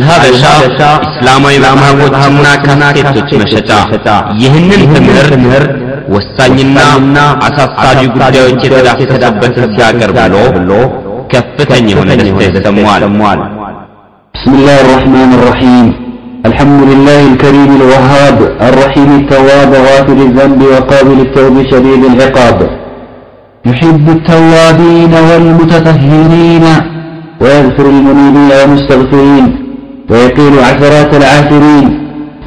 አልሀበሻ እስላማዊ መጽሐፎችና ካሴቶች መሸጫ ይህንን ትምህርት ወሳኝና አሳሳቢ ጉዳዮች የተዳሰሰበትን ሲያቀርብ ብሎ ከፍተኛ የሆነ ደስታ ይሰማዋል። بسم الله الرحمن الرحيم الحمد لله الكريم الوهاب الرحيم التواب غافر الذنب وقابل التوب شديد العقاب يحب التوابين والمتطهرين ويغفر المنيبين والمستغفرين ويقيل عثرات العاثرين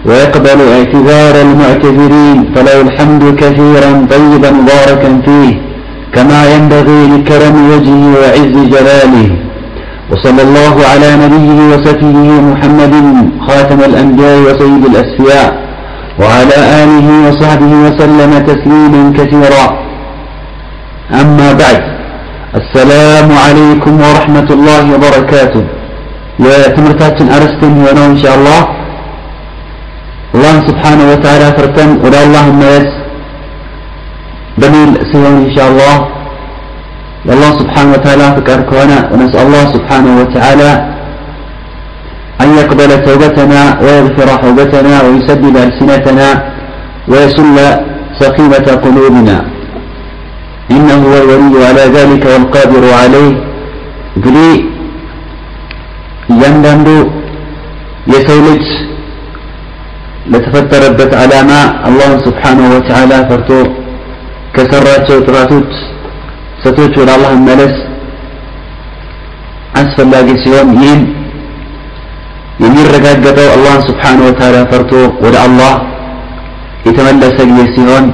ويقبل اعتذار المعتذرين فله الحمد كثيرا طيبا مباركا فيه كما ينبغي لكرم وجهه وعز جلاله. وصلى الله على نبيه وسفيه محمد خاتم الأنبياء وسيد الأسفياء وعلى آله وصحبه وسلم تسليما كثيرا. أما بعد السلام عليكم ورحمة الله وبركاته. يا تمرتاتن أرستن ونو إن شاء الله الله سبحانه وتعالى فرتن ولا الله الناس بميل سيون إن شاء الله الله سبحانه وتعالى فكر كونا ونسأل الله سبحانه وتعالى أن يقبل توبتنا ويغفر توبتنا ويسدد ألسنتنا ويسل سقيمة قلوبنا إنه هو الولي على ذلك والقادر عليه እንግዲህ እያንዳንዱ የሰው ልጅ ለተፈጠረበት ዓላማ አላህን ስብሓንሁ ወተዓላ ፈርቶ ከሰራቸው ጥራቶች ሴቶች ወደ አላህ መመለስ አስፈላጊ ሲሆን ይህም የሚረጋገጠው አላህን ስብሓንሁ ወተዓላ ፈርቶ ወደ አላህ የተመለሰ ጊዜ ሲሆን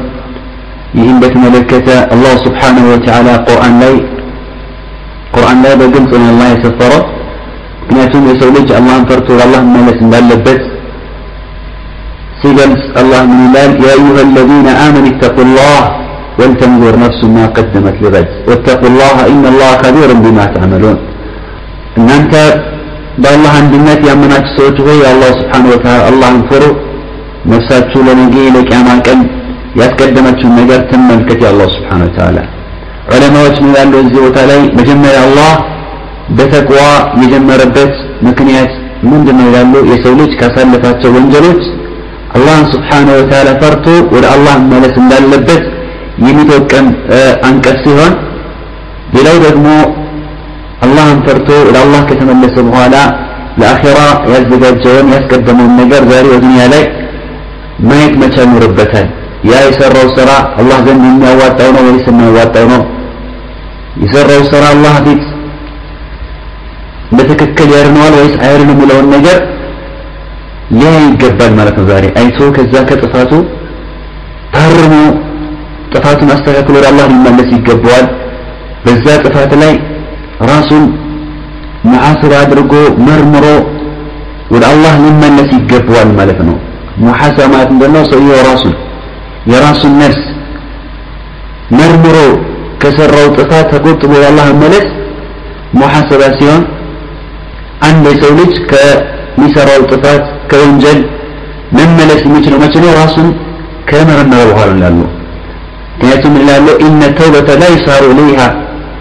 ይህን በተመለከተ አላህ ስብሓንሁ ወተዓላ ቁርአን ላይ ቁርአን ላይ በግልጽ ነው አላህ የሰፈረው ምክንያቱም የሰው ልጅ አላህን ፈርቶ ወደ አላህ መመለስ እንዳለበት ሲገልጽ አላህ ምን ይላል ያ አዩሃ አለዚነ አመኑ ittaqu ላህ ولتنظر نفس ما قدمت لغد واتقوا الله إن الله خبير بما تعملون إن أنت بالله عند الناس يأمنك سوت هي الله سبحانه وتعالى الله انفر نفسات لنجي لك أما كان يتقدمت النجار تملكت يا الله سبحانه وتعالى علماء من قالوا الزيوت علي مجمع الله በተቅዋ የጀመረበት ምክንያት ምንድን ነው ይላሉ የሰው ልጅ ካሳለፋቸው ወንጀሎች አላህን ስብሓነሁ ወተዓላ ፈርቶ ወደ አላህ መለስ እንዳለበት የሚጠቀም አንቀጽ ሲሆን ሌላው ደግሞ አላህን ፈርቶ ወደ አላህ ከተመለሰ በኋላ ለአኼራ ያዘጋጀውን ያስቀደመውን ነገር ዛሬ በዱንያ ላይ ማየት መቻል ይኖርበታል። ያ የሰራው ስራ አላህ ዘንድ የሚያዋጣው ነው ወይስ የማያዋጣው ነው? የሰራው ስራ አላህ ፊት በትክክል ያርነዋል ወይስ አይርንም የሚለውን ነገር ሊያ ይገባል ማለት ነው ዛሬ አይቶ ከዛ ከጥፋቱ ታርሞ ጥፋቱን አስተካክሎ ወደ አላህ ሊመለስ ይገባዋል በዛ ጥፋት ላይ ራሱን ሙሐስብ አድርጎ መርምሮ ወደ አላህ ሊመለስ ይገባዋል ማለት ነው ሙሐሰብ ማለት ምንድነው ሰውየው ራሱን የራሱን ነፍስ መርምሮ ከሰራው ጥፋት ተቆጥቦ ወደ አላህ መመለስ ሙሐሰባ ሲሆን አንድ የሰው ልጅ ከሚሰራው ጥፋት ከወንጀል መመለስ የሚችለው መቼ ነው ራሱን ከመረመረ በኋላ ላሉ ምክንያቱም ይላሉ ኢነ ተውበተ ላ ይሳሩ ኢለይሃ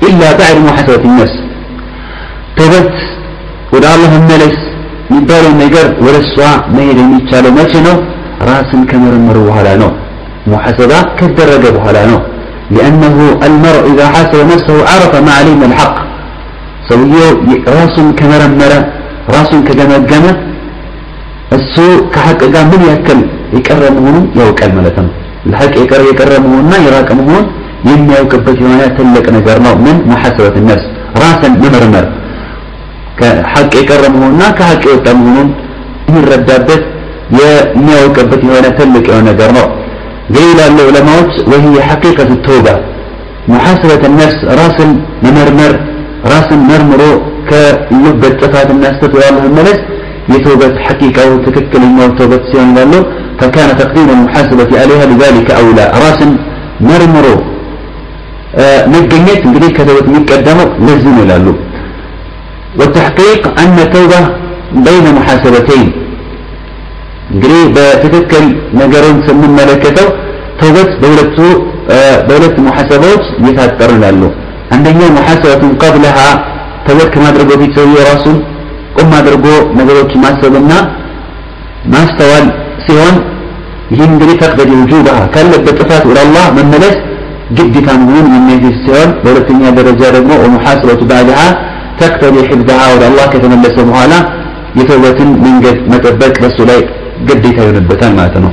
ኢላ ባዕድ ሙሐሰበት ነፍስ ተውበት ወደ አላህ መመለስ የሚባለው ነገር ወደ እሷ መሄድ የሚቻለው መቼ ነው ራስን ከመረመሩ በኋላ ነው ሙሐሰባ ከደረገ በኋላ ነው لأنه المرء إذا حاسب نفسه عرف ما عليه من الحق ሰውየው ራሱን ከመረመረ ራሱን ከገመገመ እሱ ከሐቅ ጋር ምን ያክል የቀረ መሆኑን ያውቃል ማለት ነው ለሐቅ የቀረ የቀረ መሆኑና የራቀ መሆኑን የሚያውቅበት የሆነ ትልቅ ነገር ነው ምን መሐሰበት ነፍስ ራስን መመርመር ከሐቅ የቀረ መሆኑና ከሐቅ የወጣ መሆኑን የሚረዳበት የሚያውቅበት የሆነ ትልቅ የሆነ ነገር ነው ግን ይላሉ ዑለማዎች ወህየ ሐቂቀቱ ተውባ ሙሐሰበት ነፍስ ራስን መመርመር ራስን መርምሮ ከሉበት ጥፋትና ስተት ወደ አላህ መመለስ የተውበት ሐቂቃው ትክክለኛው ተውበት ሲሆን ያለው فكان تقديم المحاسبة عليها لذلك أولى راس مرمرو مجنيت እንግዲህ ከተውበት የሚቀደመው ለዚህ ነው ይላሉ والتحقيق أن التوبة بين محاسبتين እንግዲህ በትክክል ነገሩን ስንመለከተው ተውበት በሁለቱ በሁለት ሙሐሰባዎች እየታጠሩ ይላሉ አንደኛው ሙሐሰበቱን ቀብለሃ ተውበት ከማድረግ በፊት ሰውየው ራሱን ቁም አድርጎ ነገሮች ማሰብና ማስተዋል ሲሆን ይህም እንግዲህ ተቅበዲ ውጁብሃ ካለበት ጥፋት ወደ አላህ መመለስ ግዴታ መሆኑን የሚያስይዝ ሲሆን በሁለተኛ ደረጃ ደግሞ ወሙሐሰበቱ ባዕድሃ ተቅተዲ ሕፍዝሃ ወደ አላህ ከተመለሰ በኋላ የተውበትን መንገድ መጠበቅ በሱ ላይ ግዴታ ይሆንበታል ማለት ነው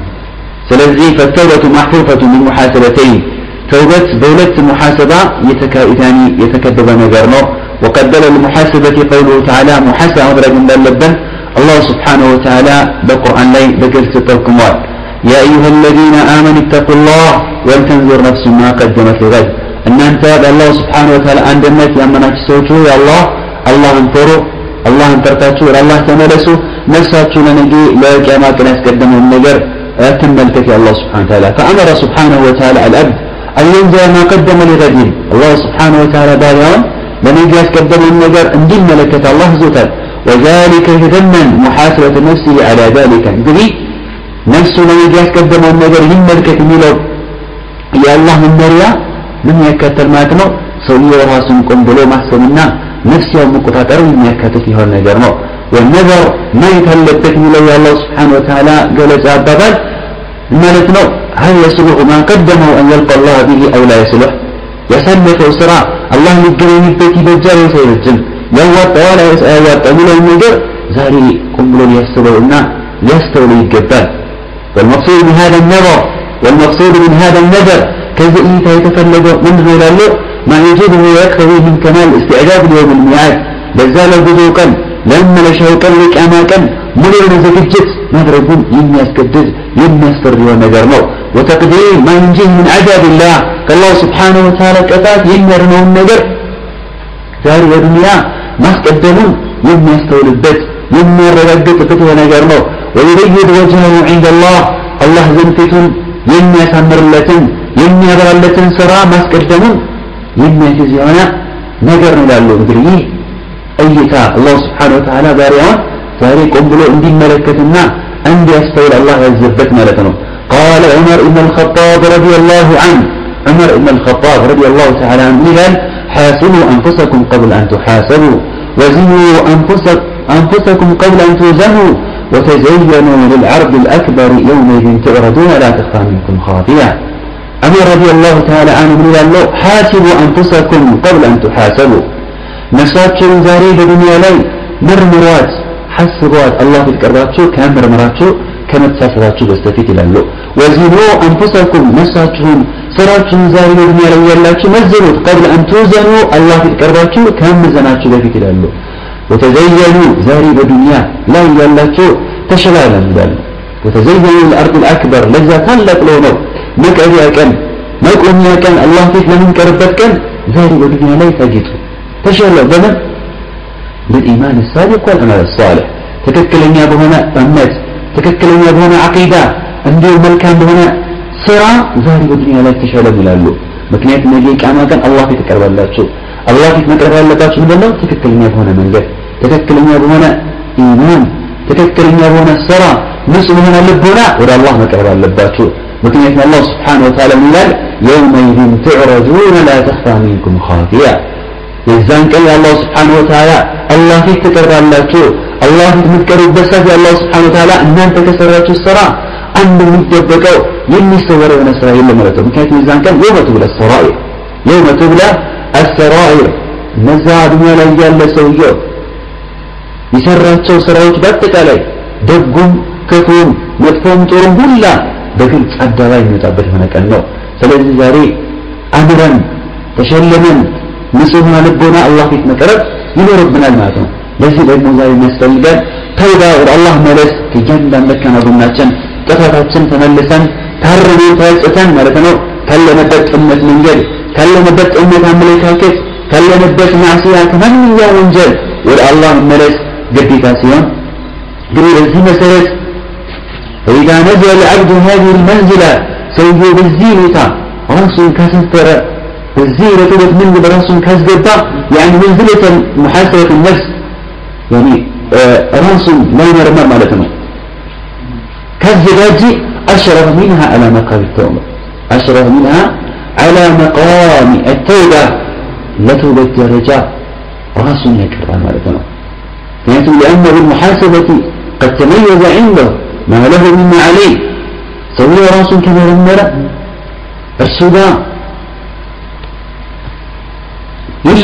ስለዚህ ፈተውበቱ ማሕፉፈቱ ሚን ሙሐሰበተይን توبت بولت محاسبة يتكايتاني يتكذب نجرنا وقد دل المحاسبة قوله تعالى محاسبة مدرج بلبه الله سبحانه وتعالى بقرآن لي بقلت تركموال يا أيها الذين آمنوا اتقوا الله ولتنظر نفس ما قدمت لغد. أن أنت الله سبحانه وتعالى عند الناس يأمنك سوتو يا الله الله انفروا الله انترتاتو الله تملسوا نفساتو لنجي لا يجي ما كان يتقدم النجر تملتك يا الله سبحانه وتعالى. فأمر سبحانه وتعالى الأب أن ينذر ما قدم لغده الله سبحانه وتعالى باليوم من آه، يجي يتقدم أن دل ملكة الله زوتر. وذلك يتضمن محاسبة نفسه على ذلك. انتبه نفسه من يجي يتقدم النجر من ملكة ميلو يا الله من مريا من يكتر ما تنو سوية راسم قم بلو محسننا يوم ومقتطر من يكتر نجر النجار والنذر ما يتهلبت ميلو يا الله سبحانه وتعالى جلس أبابا ማለት ነው هل يصلح ما قدمه أن يلقى الله به أو لا يصلح ያሳለፈው ስራ አላህ ሊገናኝበት ይበጃል ወይስ አይበጅም ያዋጣዋል አያዋጣ የሚለውን ነገር ዛሬ ቆም ብሎ ሊያስበውና ሊያስተውለው ይገባል والمقصود من هذا النظر والمقصود من هذا النظر كذا إيتا يتفلق من غير ما يجده ويكتوي من كمال استعداد ليوم الميعاد بزال بذوقا لما لشوقا لك أماكا مليون زكجت مدركون يمياسكدز يمياسفر يوانا جرمو وتقدير ما ينجيه من عذاب الله. كالله سبحانه وتعالى كفات يمرنه النجر زهر ودنيا ما قدمون يمياسكول البت يمير ردت فتوى نجرمو ويريد وجهه عند الله. الله زنتتون يمياسمر لتن يمياسر لتن سرا ما قدمون يمياسيزيونا نجرنا لالله مدريه أيتا الله سبحانه وتعالى باريه ዛሬ ቆም ብሎ እንዲመለከትና እንዲያስተውል አላህ ያዘበት ማለት ነው قال عمر بن الخطاب رضي الله عنه عمر بن الخطاب رضي الله تعالى عنه قال حاسبوا أنفسكم قبل أن تحاسبوا وزنوا أنفسك أنفسكم قبل أن توزنوا وتزينوا للعرض الأكبر يومئذ تعرضون لا تخفى منكم خافية أمير رضي الله تعالى عنه من الله حاسبوا أنفسكم قبل أن تحاسبوا نفساتكم زاري بدنيا لي مرمرات ሐስቧት አላህ ፊት ቀርባችሁ ከመርመራችሁ ከመተሳሰባችሁ በስተፊት ይላሉ። ወዚኑ አንፉሰኩም ነፍሳችሁን ስራችሁን ዛሬ በዱንያ ላይ ያላችሁ መዝኑት ቀብል አን ትውዘኑ አላህ ፊት ቀርባችሁ ከመዘናችሁ በፊት ይላሉ። ወተዘየኑ ዛሬ በዱንያ ላይ ያላችሁ ተሸላለም ይላሉ። ወተዘየኑ ልአርድ ልአክበር ለዛ ታላቅ ለሆነው መቀቢያ ቀን መቆሚያ ቀን አላህ ፊት ለምንቀርበት ቀን ዛሬ በዱንያ ላይ ተጌጡ። ተሸለው በምን? بالإيمان الصادق والعمل الصالح ትክክለኛ በሆነ እምነት ትክክለኛ በሆነ አቂዳ እንዲሁም መልካም በሆነ ስራ ዛሬ በዱንያ ላይ ተሸለም ይላሉ ምክንያቱም ነገ ቂያማ ቀን አላህ ፊት ትቀርባላችሁ አላህ ፊት መቅረብ ያለባችሁ ምንድን ነው ትክክለኛ በሆነ መንገድ ትክክለኛ በሆነ ኢማን ትክክለኛ በሆነ ስራ ንጹህ በሆነ ልቦና ወደ አላህ መቅረብ አለባችሁ ምክንያቱም አላህ ስብሓን ወተዓላ ምን ይላል የውመይዝን ትዕረዱነ ላ ተኽፋ ሚንኩም ካፊያ የዛን ቀን የአላህ ስብሓን ወተዓላ አላህ ፊት ትቀርባላችሁ አላህ ፊት የምትቀርቡበት ሰዓት የአላህ ስብሓን ወተዓላ እናንተ ከሰራችሁ ስራ አንድ የሚደበቀው የሚሰወር የሆነ ስራ የለም ማለት ነው። ምክንያቱም የዛን ቀን የውመ ትብለ ሰራኢር የውመ ትብለ አሰራኢር። እነዛ ዱንያ ላይ ያለ ሰውየው የሰራቸው ስራዎች በአጠቃላይ ደጉም ክፉም መጥፎም ጥሩም ሁላ በግልጽ አደባባይ የሚወጣበት የሆነ ቀን ነው። ስለዚህ ዛሬ አምረን ተሸልመን ንጹህ ልቦና አላህ ፊት መቅረብ ይኖርብናል ማለት ነው ለዚህ ደግሞ ዛሬ የሚያስፈልገን ተውባ ወደ አላህ መለስ ከእያንዳንድ ደካማ ጎናችን ጥፋታችን ተመልሰን ታርመን ተጸጸተን ማለት ነው ካለንበት ጥመት መንገድ ካለንበት ጥመት አመለካከት ካለንበት ማዕሲያ ከማንኛውም ወንጀል ወደ አላህ መመለስ ግዴታ ሲሆን እንግዲህ በዚህ መሰረት فإذا نزل العبد هذه المنزلة سويه በዚህ ሁኔታ ራሱን ካሰፈረ الزيرة دولت من برانسون كذبة يعني منزلة محاسبة النفس. يعني آه رانسون ما يمرمى مالتنا كذبة أشرف منها على مقام التوبة. أشرف منها على مقام التوبة. لتوبة درجة راسون يكرر مالتنا يعني لأن بالمحاسبة قد تميز عنده ما له مما عليه. سوي راسون كما لم السودان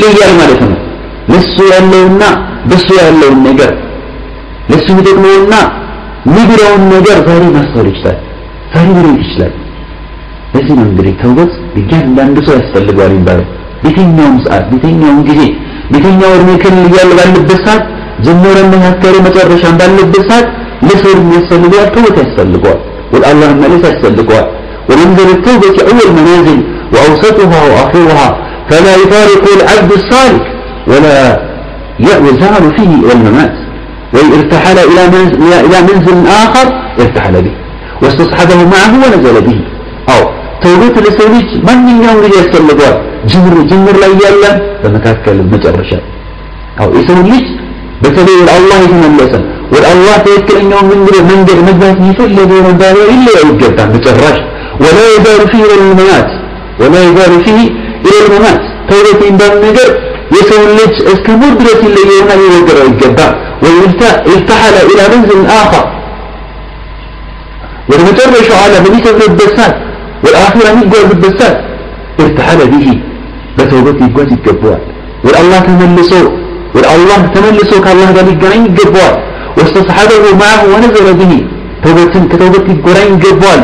ይለያል ማለት ነው። ለሱ ያለውና በሱ ያለውን ነገር ለሱ የሚጠቅመውና የሚጎዳውን ነገር ዛሬ ማስተዋል ይችላል፣ ዛሬ መለየት ይችላል። ለዚህ ነው እንግዲህ ተውበት እያንዳንዱ ሰው ያስፈልገዋል የሚባለው። የትኛውም ሰዓት፣ የትኛውም ጊዜ፣ የትኛው እድሜ ክልል እያለ ባለበት ሰዓት ጀመረን መካከሉ መጨረሻን ባለበት ሰዓት ለሰው የሚያስፈልገዋል ተውበት ያስፈልገዋል፣ ወደ አላህ መለስ ያስፈልገዋል። ወመንዘል ተውበት አወል መናዝል ወአውሰጡሃ ወአኺሩሃ فلا يفارق العبد الصالح ولا يزال فيه إلى الممات وإن ارتحل إلى منزل, آخر ارتحل به واستصحبه معه ونزل به أو توبة لسوليج من من يوم رجع يسلقوا جمر جمر لا يلا فمكاكل مجرشا أو يسوليج بتلي الله يتملسا والله تذكر انه من من مجبات يفلد من دار الا يوجد مجرش ولا يدار فيه إلى الممات ولا يدار فيه إلى الممات توبة ان باب نجر يسوي لج اسكمدرة اللي يونا يوجر يجبا ويرتحل إلى منزل اخر والمجرش على بنيت البسات والاخرة يقول بالبسات ارتحل به بتوبة يقول يجبوا والله تملسوا والله تملسوا كالله قال يقرين يجبوا واستصحبه معه ونزل به توبة كتوبة القرآن جبوال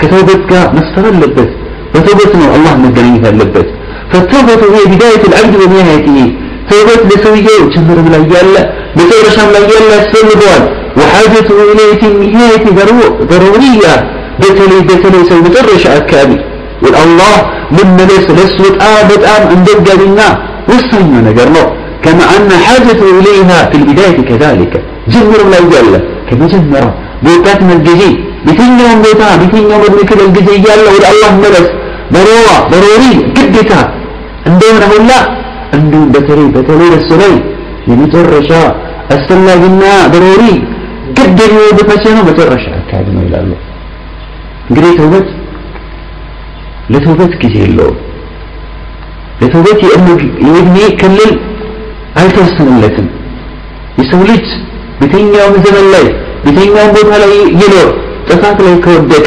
كتوبة مستر اللبت وتوبة الله مجانيه اللبت فالتوبة هي بداية العبد ونهايته توبة لسويه وشمر بلا يالا بتوبة شام لا يالا سلبوال وحاجته إليه النهاية ضرورية. بتلي بتلي سوي بترش أكابي. والله لما ليس لسوة آبد آم أن دقى لنا وصينا نقرنه كما أن حاجته إليها في البداية كذلك. جمر لا يجلى كما جمر. من الجزي. بتنيوم بيتا بتنيوم ابن كده الجزي يلا ولا መሮዋ መሮሪ ግዴታ እንደሆነ ሁላ እንዲሁም በተለይ በተለይ እሱ ላይ የመጨረሻ አስፈላጊና በሮሪ ግድ የሚሆንበት መቼ ነው? መጨረሻ አካባቢ ነው ይላሉ። እንግዲህ ተውበት ለተውበት ጊዜ የለውም። ለተውበት የእድሜ ክልል አልተወሰነለትም። የሰው ልጅ በየትኛውም ዘመን ላይ በየትኛውም ቦታ ላይ ይኖር ጥፋት ላይ ከወደቀ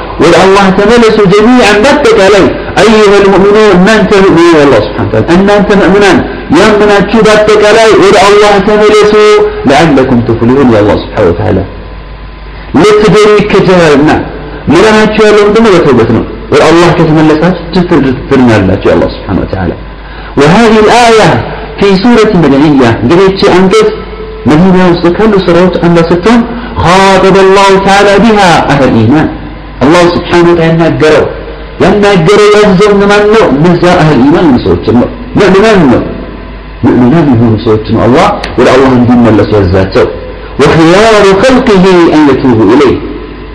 والله تملسوا جميعا بتك علي أيها المؤمنون مؤمنون يا الله سبحانه وتعالى أن أنت مؤمنان يا من بتك علي والله تملسوا لعلكم تفلحون الله سبحانه وتعالى لتدري كجهلنا ملاناتشو يا الله وتوبتنا والله كتملسات تفرد تفرنا الله الله سبحانه وتعالى وهذه الآية في سورة مدنية قريت أنقذ مدينة وستكل سورة أن ستون خاطب الله تعالى بها أهل الإيمان الله سبحانه وتعالى يناقروا يناقروا يهزر من النوع من زاء أهل الإيمان المسؤولة مؤمنان منهم مؤمنان منهم سبحانه الله ولا الله من دون الله سبحانه وخيار خلقه أن يتوبوا إليه.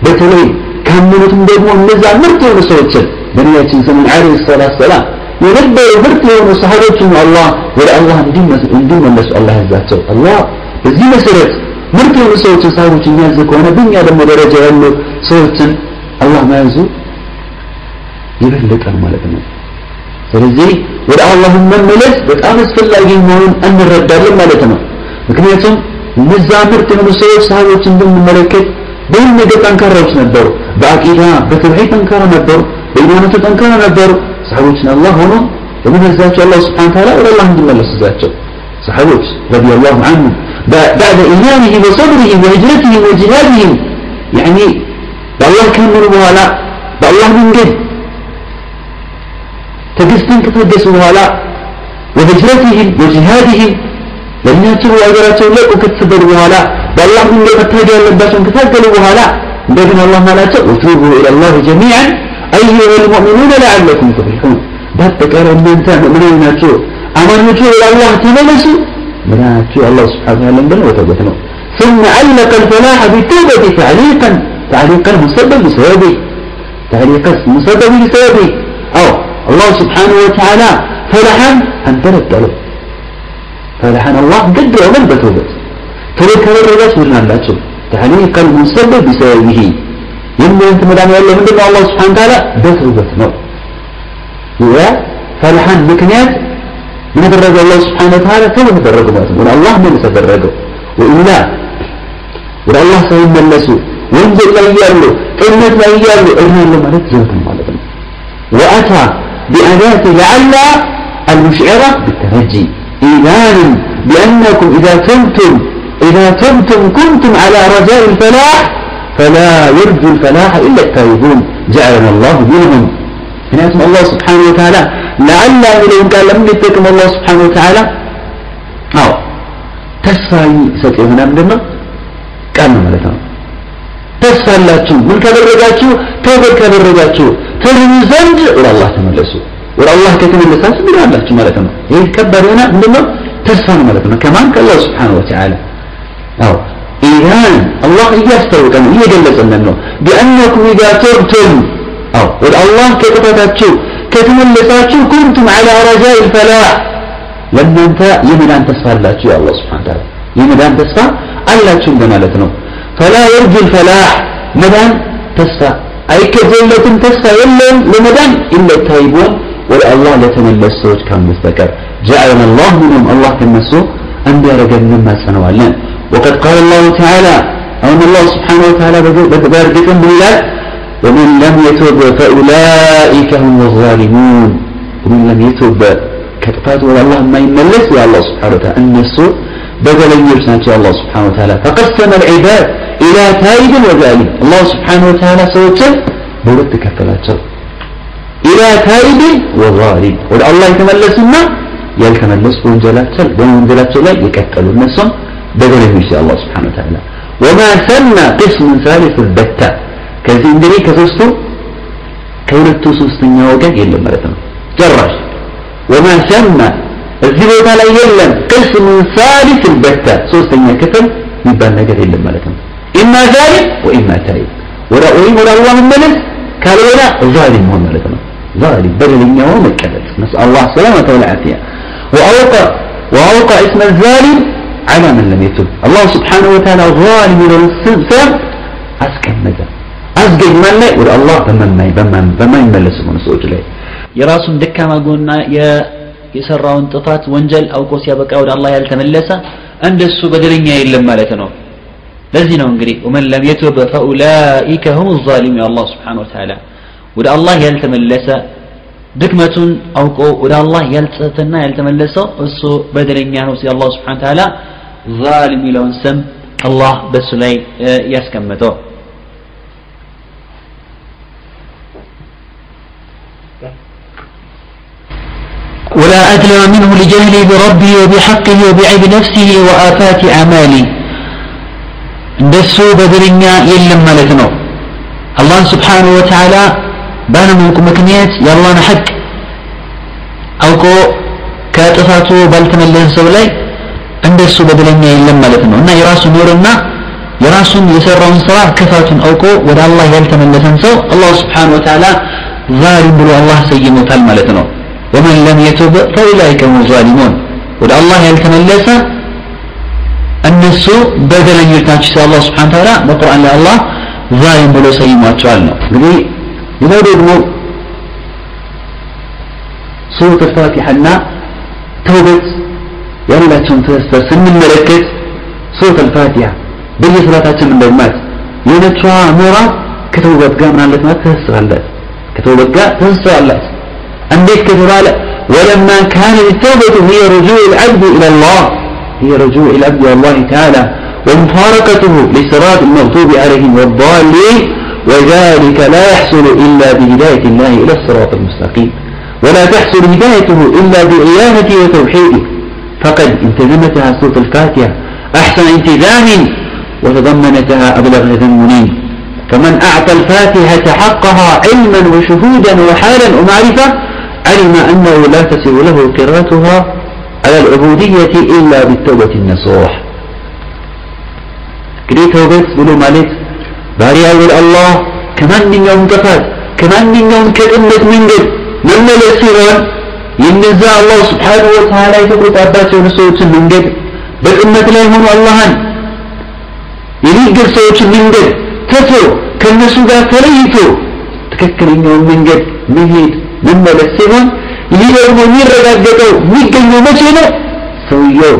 بتلي كم من تندبوا من زاء مرتوا مسؤولة بنية الإنسان عليه الصلاة والسلام. يرد يرد يوم صحابته الله ولا الله من دون من دون الله سبحانه الله عزته الله بزي مسؤولة مرتوا مسؤولة صحابته يزكوا أنا بني هذا المدرج عنه سبحانه አላህ መያዙ ይበልጣል ማለት ነው ስለዚህ ወደ አላህ መመለስ በጣም አስፈላጊ መሆኑን እንረዳለን ማለት ነው ምክንያቱም እነዛ ምርጥ የሆኑ ሰዎች ሰሃቦችን ብንመለከት በሁሉ ነገር ጠንካራዎች ነበሩ በአቂዳ በተውሂድ ጠንካራ ነበሩ በኢማናቱ ጠንካራ ነበሩ ሰሃቦችን አላህ ሆኖ የመነዛቸው አላህ ስብሓን ታላ ወደ አላህ እንዲመለሱ ዛቸው ሰሃቦች ረዲ አላሁ አንሁም بعد إيمانهم وصبرهم وهجرتهم وجهادهم يعني بالله كملوا بهلا بالله من قد تقستن كتقسوا بهلا وهجرتهم وجهادهم ለእኛቸው ሀገራቸውን ለቁ ከተሰደዱ በኋላ በአላህ መንገድ መታገል ያለባቸውን ከታገሉ በኋላ እንደገና አላህ ማላቸው ወቱቡ ኢለላህ ጀሚዓን አዩሃ ልሙእሚኑነ ለዓለኩም ትፍሊሑን በአጠቃላይ እናንተ ምእምናን ናቸው አማኞቹ ወደ አላህ ተመለሱ ምናችሁ አላህ ስብሓን ታላ እንደነ ወተውበት ነው ثم علق الفلاح بالتوبة تعليقا تعليقا مسبب بسببه تعليقا مسبب بسببه أو الله سبحانه وتعالى فلحا له فلحا الله قد عمل بتوبة توبة كبر من الله تعليقا مسبب بسببه يمكن أنت مدام يقول من الله سبحانه وتعالى بتوبة نو فلحا مكنيات من درجة الله سبحانه وتعالى ثم تدرجه من الله من تدرجه وإلا ወደ አላህ ሳይመለሱ ወንጀል ላይ እያሉ ቅነት ላይ እያሉ እድናለሁ ማለት ዘውት ማለት ነው ወአታ بأداة لعل المشعرة بالترجي إيمانا بأنكم إذا تبتم إذا تبتم كنتم على رجاء الفلاح فلا يرجو الفلاح إلا التائبون جعلنا الله منهم ምክንያቱም الله سبحانه وتعالى لعل የሚለውን ቃል ለምን ይጠቅም الله سبحانه وتعالى አዎ ተስፋ ይሰጥ የሆነ ምንድን ነው ቃል ነው ማለት ነው ተስፋ አላችሁ ምን ካደረጋችሁ ተውበት ካደረጋችሁ ትድኑ ዘንድ ወደ አላህ ተመለሱ ወደ አላህ ከተመለሳችሁ ምን አላችሁ ማለት ነው ይህ ከባድ የሆነ ምንድነው ተስፋ ነው ማለት ነው ከማን ከአላህ ስብሓን ወተዓላ አዎ ኢማን አላህ እያስታወቀ ነው እየገለጸልን ነው ቢአነኩም ኢዛ ተብቱም አዎ ወደ አላህ ከጥፋታችሁ ከተመለሳችሁ ኩንቱም ዐላ ረጃኢ ልፈላህ ለእናንተ የመዳን ተስፋ አላችሁ የአላህ ስብሓን ተዓላ የመዳን ተስፋ አላችሁ እንደማለት ነው فلا يرجو الفلاح. مدى تسفى أي كزلة تسفى إلا لمدى إلا التائبون والله لتملى السوج كم مستكر جعلنا الله منهم. الله كمسو أن يرجل مما سنوالن وقد قال الله تعالى أن الله سبحانه وتعالى بارك بالله ومن لم يتوب فأولئك هم الظالمون. ومن لم يتوب كتبات ولا الله ما يملس. يا الله سبحانه وتعالى. ان النسو በደለኞች ናቸው አላህ Subhanahu Wa Ta'ala فقسم العباد إلى تائب وبالي الله Subhanahu Wa Ta'ala ሰዎችን በሁለት ከፈላቸው إلى تائب وظالم ወደ አላህ የተመለሱና ያልተመለሱ ወንጀላቸው በወንጀላቸው ላይ የቀጠሉ እነሱም በደለኞች አላህ Subhanahu Wa Ta'ala وما ثم قسم ثالث البتة ከዚህ እንግዲህ ከሶስቱ ከሁለቱ ሶስተኛ ወገን የለም ማለት ነው ጭራሽ وما ثم እዚህ ቦታ ላይ የለም ቅስም ሳሊስ በታ ሶስተኛ ክፍል የሚባል ነገር የለም ማለት ነው ኢማ ዛሊም ወኢማ ታይብ ወደ ወይም ወደ አላህ መመለስ ካልሆነ ዛሊም መሆን ማለት ነው ዛሊም በደለኛ ሆኖ መቀበል ነስአል አላህ ሰላመተ ወልዓፊያ وأوقع وأوقع اسم الظالم على من لم يتب الله سبحانه وتعالى ظالم للسم أسكمد أسجد من لا ولا الله بما بما بما يملس من سوج له የራሱን ደካማ ጎና የሰራውን ጥፋት ወንጀል አውቆ ሲያበቃ ወደ አላህ ያልተመለሰ እንደሱ በደለኛ የለም ማለት ነው ለዚህ ነው እንግዲህ ወመን ለም የቱብ ፈኡላኢከ ሁም ዛሊሙን አላህ ስብሓን ወተዓላ ወደ አላህ ያልተመለሰ ድክመቱን አውቆ ወደ አላህ ያልጸጸተና ያልተመለሰው እሱ በደለኛ ነው ሲል አላህ ስብሓን ተዓላ ዛሊም የሚለውን ስም አላህ በእሱ ላይ ያስቀመጠው ولا أدلى منه لجهلي بربي وبحقه وبعيب نفسه وآفات أعمالي እንደሱ በደለኛ የለም ማለት ነው አላህን ስብሓንሁ ወተዓላ ባለማወቁ ምክንያት የአላህን ሐቅ አውቆ ከጥፋቱ ባልተመለሰ ሰው ላይ እንደሱ በደለኛ የለም ማለት ነው እና የራሱ ኖርና የራሱን የሰራውን ስራ ክፋቱን አውቆ ወደ አላህ ያልተመለሰን ሰው አላህ ስብሓን ወተዓላ ዛሊም ብሎ አላህ ሰይሞታል ማለት ነው ወመን ለም የቱብ ፈኡላይከ ሁም ዛሊሙን ወደ አላህ ያልተመለሰ እነሱ በደለኞች ናቸው ሲል አላህ ስብሓን ተዓላ በቁርአን ላይ አላህ ዛሊም ብሎ ሰይሟቸዋል ነው እንግዲህ ሌላው ደግሞ ሱረት አልፋቲሐና ተውበት ያላቸውን ትስስር ስንመለከት ሱረት አልፋቲሐ በየሱራታችን እንደማት የሆነቿ ምዕራፍ ከተውበት ጋር ምናለት ማለት ትስስር አላት ከተውበት ጋር ትስስር አላት እንዴት ከተባለ ولما كان التوبة هي رجوع العبد إلى الله هي رجوع العبد إلى الله تعالى ومفارقته لصراط المغضوب عليهم والضالين وذلك لا يحصل إلا بهداية الله إلى الصراط المستقيم ولا تحصل هدايته إلا بعيانته وتوحيده فقد التزمتها سورة الفاتحة أحسن التزام وتضمنتها أبلغ تضمنين فمن أعطى الفاتحة حقها علما وشهودا وحالا ومعرفة علم أنه لا تسر له قراءتها على العبودية إلا بالتوبة النصوح. كريت توبت بلو مالت باري أول الله. كمان من يوم كفات كمان من يوم كأمة من قد. من الأسيران ينزع الله سبحانه وتعالى يتقرد أباس ونسوت من قد. بل أمة لهم الله اللهن يليقر سوت من قد. تسو. كالنسو ذا تريتو تككر إنه من قد. مهيد መመለስ ሲሆን ይህ ደግሞ የሚረጋገጠው የሚገኘው መቼ ነው? ሰውየው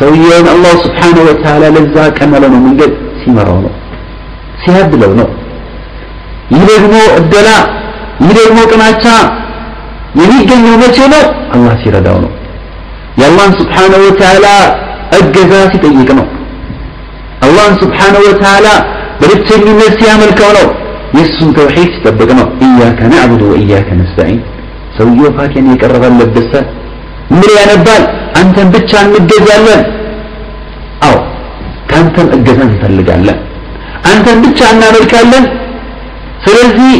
ሰውየውን አላህ ስብሓንሁ ወተዓላ ለዛ ቀመለ ነው መንገድ ሲመራው ነው ሲያድለው ነው። ይህ ደግሞ እደላ ይህ ደግሞ ቅናቻ የሚገኘው መቼ ነው? አላህ ሲረዳው ነው። የአላህን ስብሓንሁ ወተዓላ እገዛ ሲጠይቅ ነው። አላህን ስብሓንሁ ወተዓላ በብቸኝነት ሲያመልከው ነው። የእሱን ተውሒድ ሲጠብቅ ነው። ኢያከ ናዕቡዱ ወኢያከ ነስተዒን ሰውየው ፋቲያን የቀረበለበት ሰ ምን ያነባል? አንተን ብቻ እንገዛለን። አዎ ከአንተም እገዛን እንፈልጋለን። አንተን ብቻ እናመልካለን። ስለዚህ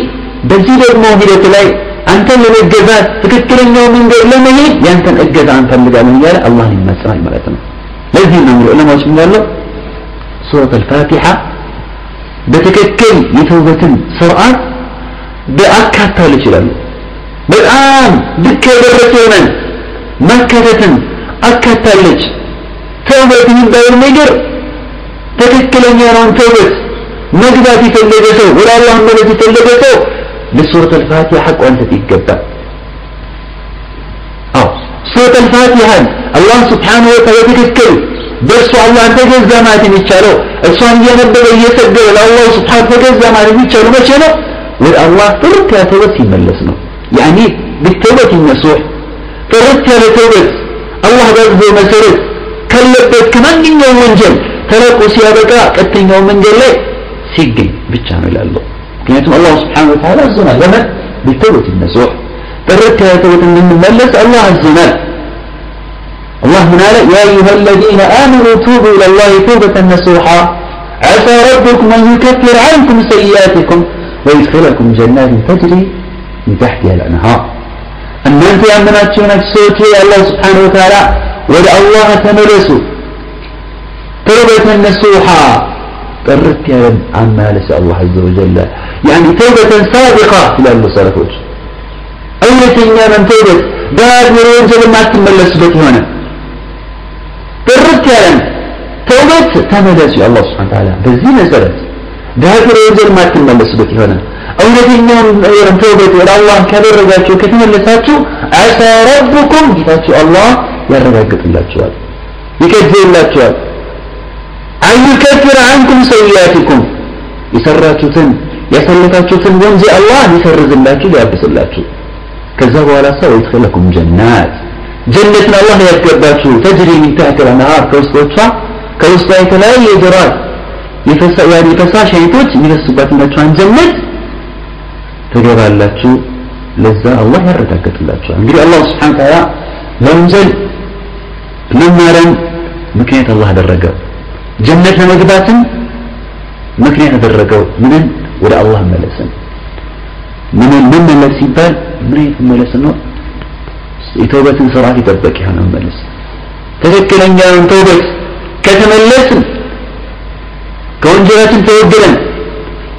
በዚህ ደግሞ ሂደት ላይ አንተን ለመገዛት ትክክለኛው መንገድ ለመሄድ ያንተን እገዛ እንፈልጋለን እያለ አላህን ይማጸናል ማለት ነው። ለዚህ ነው ዑለማዎች ምን ያለው ሱረት አልፋቲሓ በትክክል የተውበትን ስርዓት በአካታል ይችላሉ። በጣም ልክ የደረሰ ሆነን መከተትን አካታለች። ተውበት የሚባለው ነገር ትክክለኛ ነውን ተውበት መግባት የፈለገ ሰው ወደ አላህ መለስ የፈለገ ሰው ለሱረት አልፋቲሓ ሐቋን ሰጥ ይገባል። አዎ ሱረት አልፋቲሓን አላህ ስብሓንሁ ወተዓላ በትክክል በእሱ አላህን ተገዛ ማለት የሚቻለው እሷን እያነበበ እየሰገደ ለአላህ ስብሓን ተገዛ ማለት የሚቻለው መቼ ነው? ወደ አላህ ጥርት ያለ ተውበት ሲመለስ ነው። ያኒ بالتوبة النصوح ጥርት ያለ ተውበት አላህ ባዘዘው መሰረት ካለበት ከማንኛውም ወንጀል ተለቆ ሲያበቃ ቀጥተኛው መንገድ ላይ ሲገኝ ብቻ ነው ይላሉ። ምክንያቱም አላህ ስብሓነሁ ወተዓላ አዞናል። ለምን بالتوبة النصوح ጥርት ያለ ተውበት እንድንመለስ አላህ አዞናል። الله من قال يا أيها الذين آمنوا توبوا إلى الله توبة نصوحا. عسى ربكم أن يكفر عنكم سيئاتكم ويدخلكم جنات تجري من تحتها الأنهار. أن أنت أمنات نفسك الله سبحانه وتعالى ولا الله تملسوا توبة نصوحا. قررت يا رب عما لسأل الله عز وجل. يعني توبة صادقة إلى الله صلفوج أولتኛ من توبة؟ دار من وجل ما تملس بك هنا ጥርት ያለን ተውበት ተመለሱ አላህ ስብሐ ወተዓላ በዚህ መሰረት ዳግር ወንጀል ማትመለሱበት ይሆናል እውነተኛውን ተውበት ወደ አላህ ካደረጋችሁ ከተመለሳችሁ አሳ ረብኩም ጌታችሁ አላህ ያረጋግጥላችኋል ይከጅላችኋል አይከፍር አንኩም ሰይያትኩም የሰራችሁትን ያሳለፋችሁትን ወንጀል አላህ ሊሰርዝላችሁ ሊያብስላችሁ ከዛ በኋላ ሰው ይድኸለኩም ጀናት ጀነትን አላህ ያስገባችሁ ተጅሪ ሚን ታህት አልአንሃር ከውስጦቿ ከውስጧ የተለያየ ጅራት የፈሳሽ አይነቶች የሚፈሱባት ናቸውን ጀነት ትገባላችሁ ለዛ አላህ ያረጋግጥላችኋል እንግዲህ አላህ ስብሓን ታላ ለወንጀል መማረን ምክንያት አላህ አደረገው ጀነት ለመግባትም ምክንያት አደረገው ምንን ወደ አላህ መለስን ምንን መመለስ ሲባል ምን አይነት መመለስ ነው የተውበትን ስርዓት ይጠበቅ የሆነ መመለስ ትክክለኛውን ተውበት ከተመለስን ከወንጀላችን ተወግደን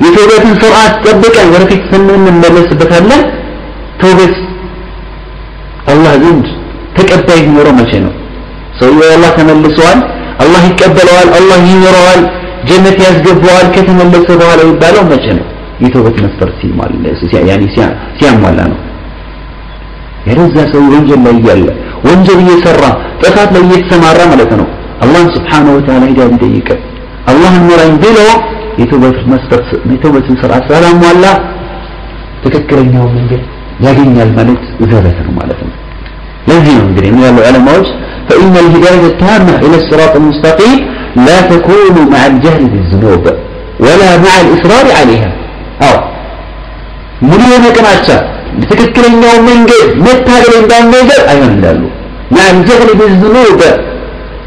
የተውበትን ስርዓት ጠብቀን ወደፊት ስንመለስበታለን። ተውበት አላህ ዘንድ ተቀባይ የሚኖረው መቼ ነው? ሰውየው አላህ ተመልሰዋል አላህ ይቀበለዋል አላህ ይምረዋል ጀነት ያስገባዋል ከተመለሰ በኋላ ይባለው መቼ ነው? የተውበት መስፈርት ሲያሟላ ነው የረዛ ሰው ወንጀል ላይ እያለ ወንጀል እየሰራ ጥፋት ላይ እየተሰማራ ማለት ነው አላህን ስብሓነ ወተዓላ ሂዳ ቢጠይቅ አላህን ምራኝ ብሎ የተውበት መስፈርት የተውበትን ስርዓት ስላላሟላ ትክክለኛው መንገድ ያገኛል ማለት ዘበት ነው ማለት ነው ለዚህ ነው እንግዲህ ምን ያሉ ዑለማዎች فإن الهداية التامة إلى الصراط المستقيم لا تكون مع الجهل بالذنوب ولا مع الإصرار عليها أو مليون كناتشا በትክክለኛው መንገድ መታገል እንዳንነገር አይሆን እንዳሉ مع الجهل بالذنوب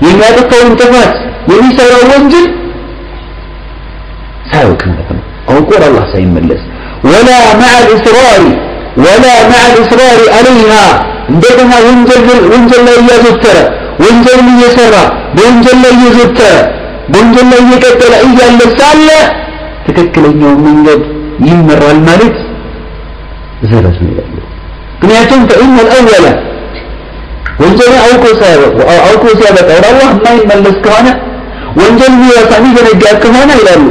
የሚያጠፋውን ጥፋት የሚሰራው ወንጀል ሳያውቅ ማለት ነው አውቆ ወደ አላህ ሳይመለስ ولا مع الإصرار ولا مع الإصرار عليها እንደገና ወንጀል ወንጀል ላይ እያዘወተረ ወንጀልን እየሰራ በወንጀል ላይ እየዘወተረ በወንጀል ላይ እየቀጠለ እያለ ሳለ ትክክለኛውን መንገድ ይመራል ማለት ዘበት ነው ይላሉ ምክንያቱም ፈኢነ ልአወለ ወንጀል አውቆ አውቆ ሲያበቃ ወደ አላህ የማይመለስ ከሆነ ወንጀል የሚረሳ የሚዘነጋ ከሆነ ይላሉ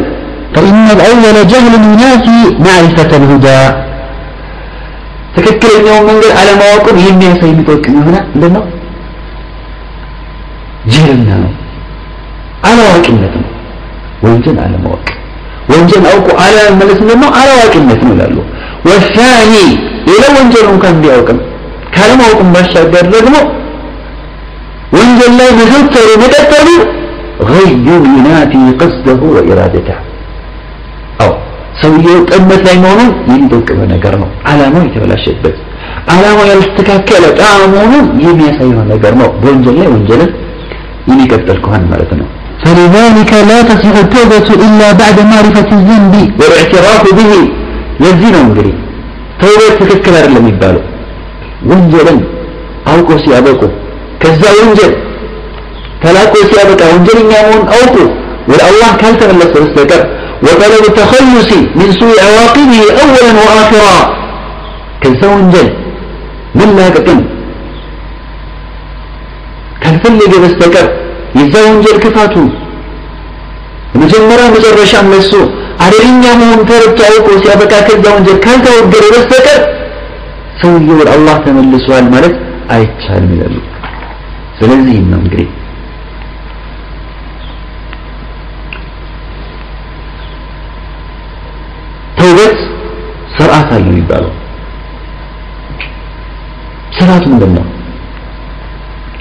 فإن الأول جهل ينافي معرفة الهدى ትክክለኛውን መንገድ አለማወቁን የሚያሳይ የሚጠቅም የሆነ ምንድን ነው ጅህልና ነው አላዋቂነት ነው ወንጀል አለማወቅ ወንጀል አውቆ አለመመለስ ደግሞ አላዋቂነት ነው ይላሉ ወሳኒ ሌላ ወንጀል እንኳን ቢያውቅም ካለማወቅም ባሻገር ደግሞ ወንጀል ላይ መዘውተሩ መቀጠሉ غي ينافي قصده وإرادته አው ሰውየው ጥመት ላይ መሆኑን የሚጠቅም ነገር ነው አላማው የተበላሸበት አላማው ያልተስተካከለ ጣም መሆኑን የሚያሳየው ነገር ነው በወንጀል ላይ ወንጀልን የሚቀጥል ከሆነ ማለት ነው فلذلك لا تصح التوبة إلا بعد معرفة الذنب والاعتراف به የዚህ ነው እንግዲህ ተውበት ትክክል አይደለም የሚባለው ወንጀልን አውቆ ሲያበቁ ከዛ ወንጀል ተላቆ ሲያበቃ ወንጀለኛ መሆን አውቆ ወደ አላህ ካልተመለሰ በስተቀር وطلب التخلص من سوء عواقبه أولا وآخرا كذا وانجل من لا كن ካልፈለገ በስተቀር የዛ ወንጀል ክፋቱ መጀመሪያ መጨረሻም ለሱ አደገኛ መሆኑ ተረድቶ አውቆ ሲያበቃ ከዛ ወንጀል ካልተወገደ በስተቀር ሰውየው አላህ ተመልሷል ማለት አይቻልም ይላሉ። ስለዚህም ነው እንግዲህ ተውበት ስርዓት አለው የሚባለው። ስርዓቱ ምንድን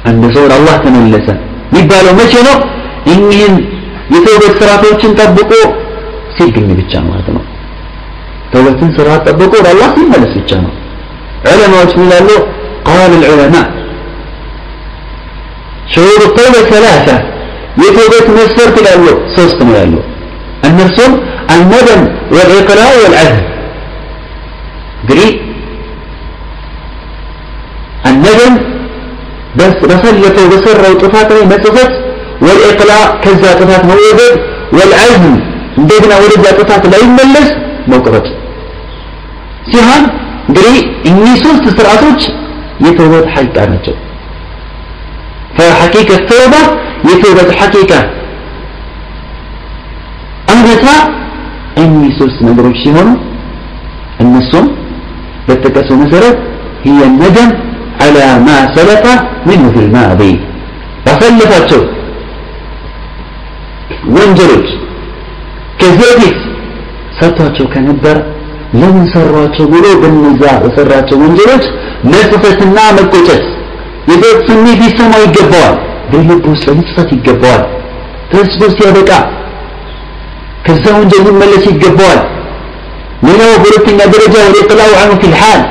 አንድ ሰው አላህ ተመለሰ የሚባለው መቼ ነው? እኚህን የተውበት ስርዓቶችን ጠብቆ ሲገኝ ብቻ ማለት ነው ተውበትን ስርዓት ጠብቆ ወደ አላህ ሲመለስ ብቻ ነው ዑለማዎች ምን ይላሉ قال العلماء شهور التوبة ثلاثة يتوبة مسفر ይላሉ ሶስት ነው ያሉ እነርሱም الندم والإقلاع والعزم እንግዲህ الندم بس بسلفه بسره ጥፋት ላይ መጸጸት والإقلاع ከዛ ጥፋት መወገድ والعزم እንደገና ወደዛ ጥፋት ላይ መለስ መቁረጥ ሲሆን እንግዲህ እኚህ ሶስት ስርዓቶች የተውበት ሐቂቃ ናቸው فحقيقة التوبة የተውበት ሐቂቃ እውነታ እኚህ ሶስት ነገሮች ሲሆኑ እነሱም በተጠቀሰው መሰረት هي الندم على ما سلف منه في الماضي ባሳለፋቸው ወንጀሎች ከዚህ በፊት ሰርቷቸው ከነበረ ለምን ሰሯቸው ብሎ በነዛ በሰራቸው ወንጀሎች መጸጸትና መቆጨት የጸጸት ስሜት ሊሰማው ይገባዋል በልቡ ውስጥ መጸጸት ይገባዋል ተስቦ ሲያበቃ ከዛ ወንጀል ሊመለስ ይገባዋል ሌላው በሁለተኛ ደረጃ ወደ ጥላው አኑ ፊል ሐል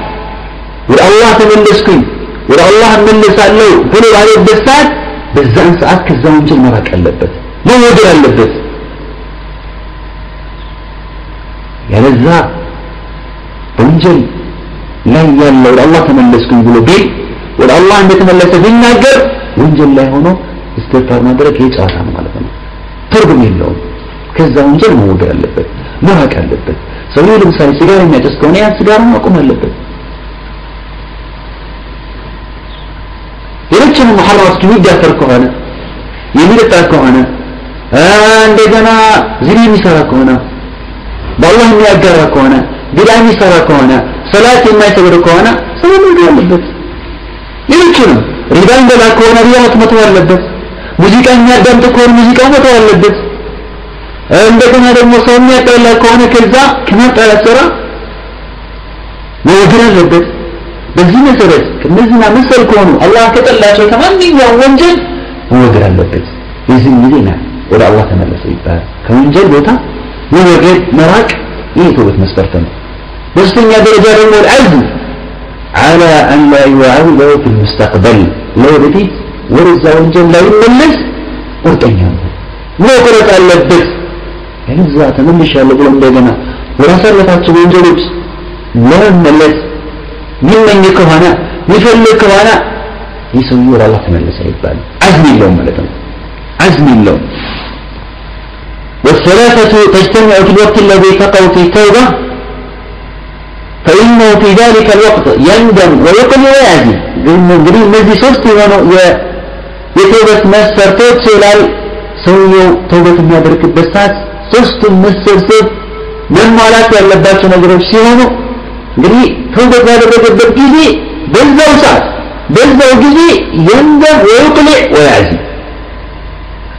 ወደ አላህ ተመለስኩኝ ወደ አላህ እመለሳለሁ ብሎ ባለበት ሰዓት በዛን ሰዓት ከዛ ወንጀል መራቅ አለበት መወገድ አለበት ያለዛ በወንጀል ላይ ያለ ወደ አላህ ተመለስኩኝ ብሎ ቢል ወደ አላህ እንደተመለሰ ቢናገር ወንጀል ላይ ሆኖ እስትግፋር ማድረግ ይህ ጨዋታ ነው ማለት ነው። ትርጉም የለውም። ከዛ ወንጀል መወገድ አለበት መራቅ አለበት። ሰውየው ለምሳሌ ሲጋራ የሚያጨስ ከሆነ ያን ሲጋራ ማቆም አለበት። ሌሎችንም መሐረማት የሚዳፈር ከሆነ የሚጠጣ ከሆነ እንደገና ዚና የሚሰራ ከሆነ በአላህ የሚያጋራ ከሆነ ቢዳ የሚሰራ ከሆነ ሰላት የማይሰግድ ከሆነ መግደል አለበት። ሌሎችንም ሪባ የሚበላ ከሆነ ሪባት መተው አለበት። ሙዚቃ የሚያዳምጥ ከሆነ ሙዚቃው መተው አለበት። እንደገና ደግሞ ሰው የሚያጣላ ከሆነ ከዛ ከማጣላት ስራ መወገድ አለበት። በዚህ መሰረት ከነዚህና መሰል ከሆኑ አላህ ከጠላቸው ከማንኛውም ወንጀል መወገድ አለበት። የዚህም ጊዜ ወደ አላህ ተመለሰ ይባላል። ከወንጀል ቦታ መወገድ መራቅ ይህ የተውበት መስፈርት ነው በሶስተኛ ደረጃ ደግሞ العزم على أن لا يعاوده في المستقبل لو بديت ወደዛ ወንጀል ላይ መለስ ቁርጠኛ ነው መቁረጥ አለበት እዛ ተመልሻለሁ ብሎ እንደገና ወደ አሳለፋቸው ወንጀሎች ለመመለስ ሚመኝ ከሆነ ሚፈልግ ከሆነ ይህ ሰውዬ ወደ አላህ ተመለሰ ይባላል አዝም የለውም ማለት ነው አዝም የለውም والثلاثة تجتمع في الوقت الذي تقع في التوبة فإنه في ذلك الوقت يندم ويقل ويعزي እንግዲህ እነዚህ ሶስት የሆኑ የተውበት መስፈርቶች ይላል ሰውየው ተውበት የሚያደርግበት ሰዓት ሶስቱም መሰብሰብ መሟላት ያለባቸው ነገሮች ሲሆኑ እንግዲህ ተውበት ባደረገበት ጊዜ በዛው ሰዓት በዛው ጊዜ የንደም ወይቅልዕ ወያዚ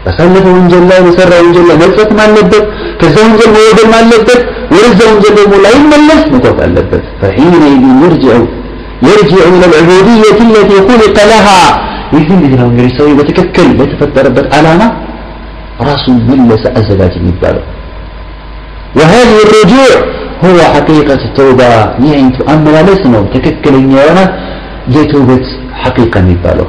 ባሳለፈው ወንጀል ላይ በሰራ ወንጀል ላይ መጸጸትም አለበት ከዛ ወንጀል መወገድም አለበት ወደዛ ወንጀል ደግሞ ላይመለስ መተውት አለበት فحينئذ يرجع يرجع إلى العبودية التي خلق لها ይህን ጊዜ ነው እንግዲህ ሰው በትክክል በተፈጠረበት ዓላማ ራሱን መለሰ አዘጋጅ የሚባለው وهذه الرجوع هو حقيقة التوبة يعني تؤمل ነው ትክክለኛ የሆነ የተውበት ሐቂቃ የሚባለው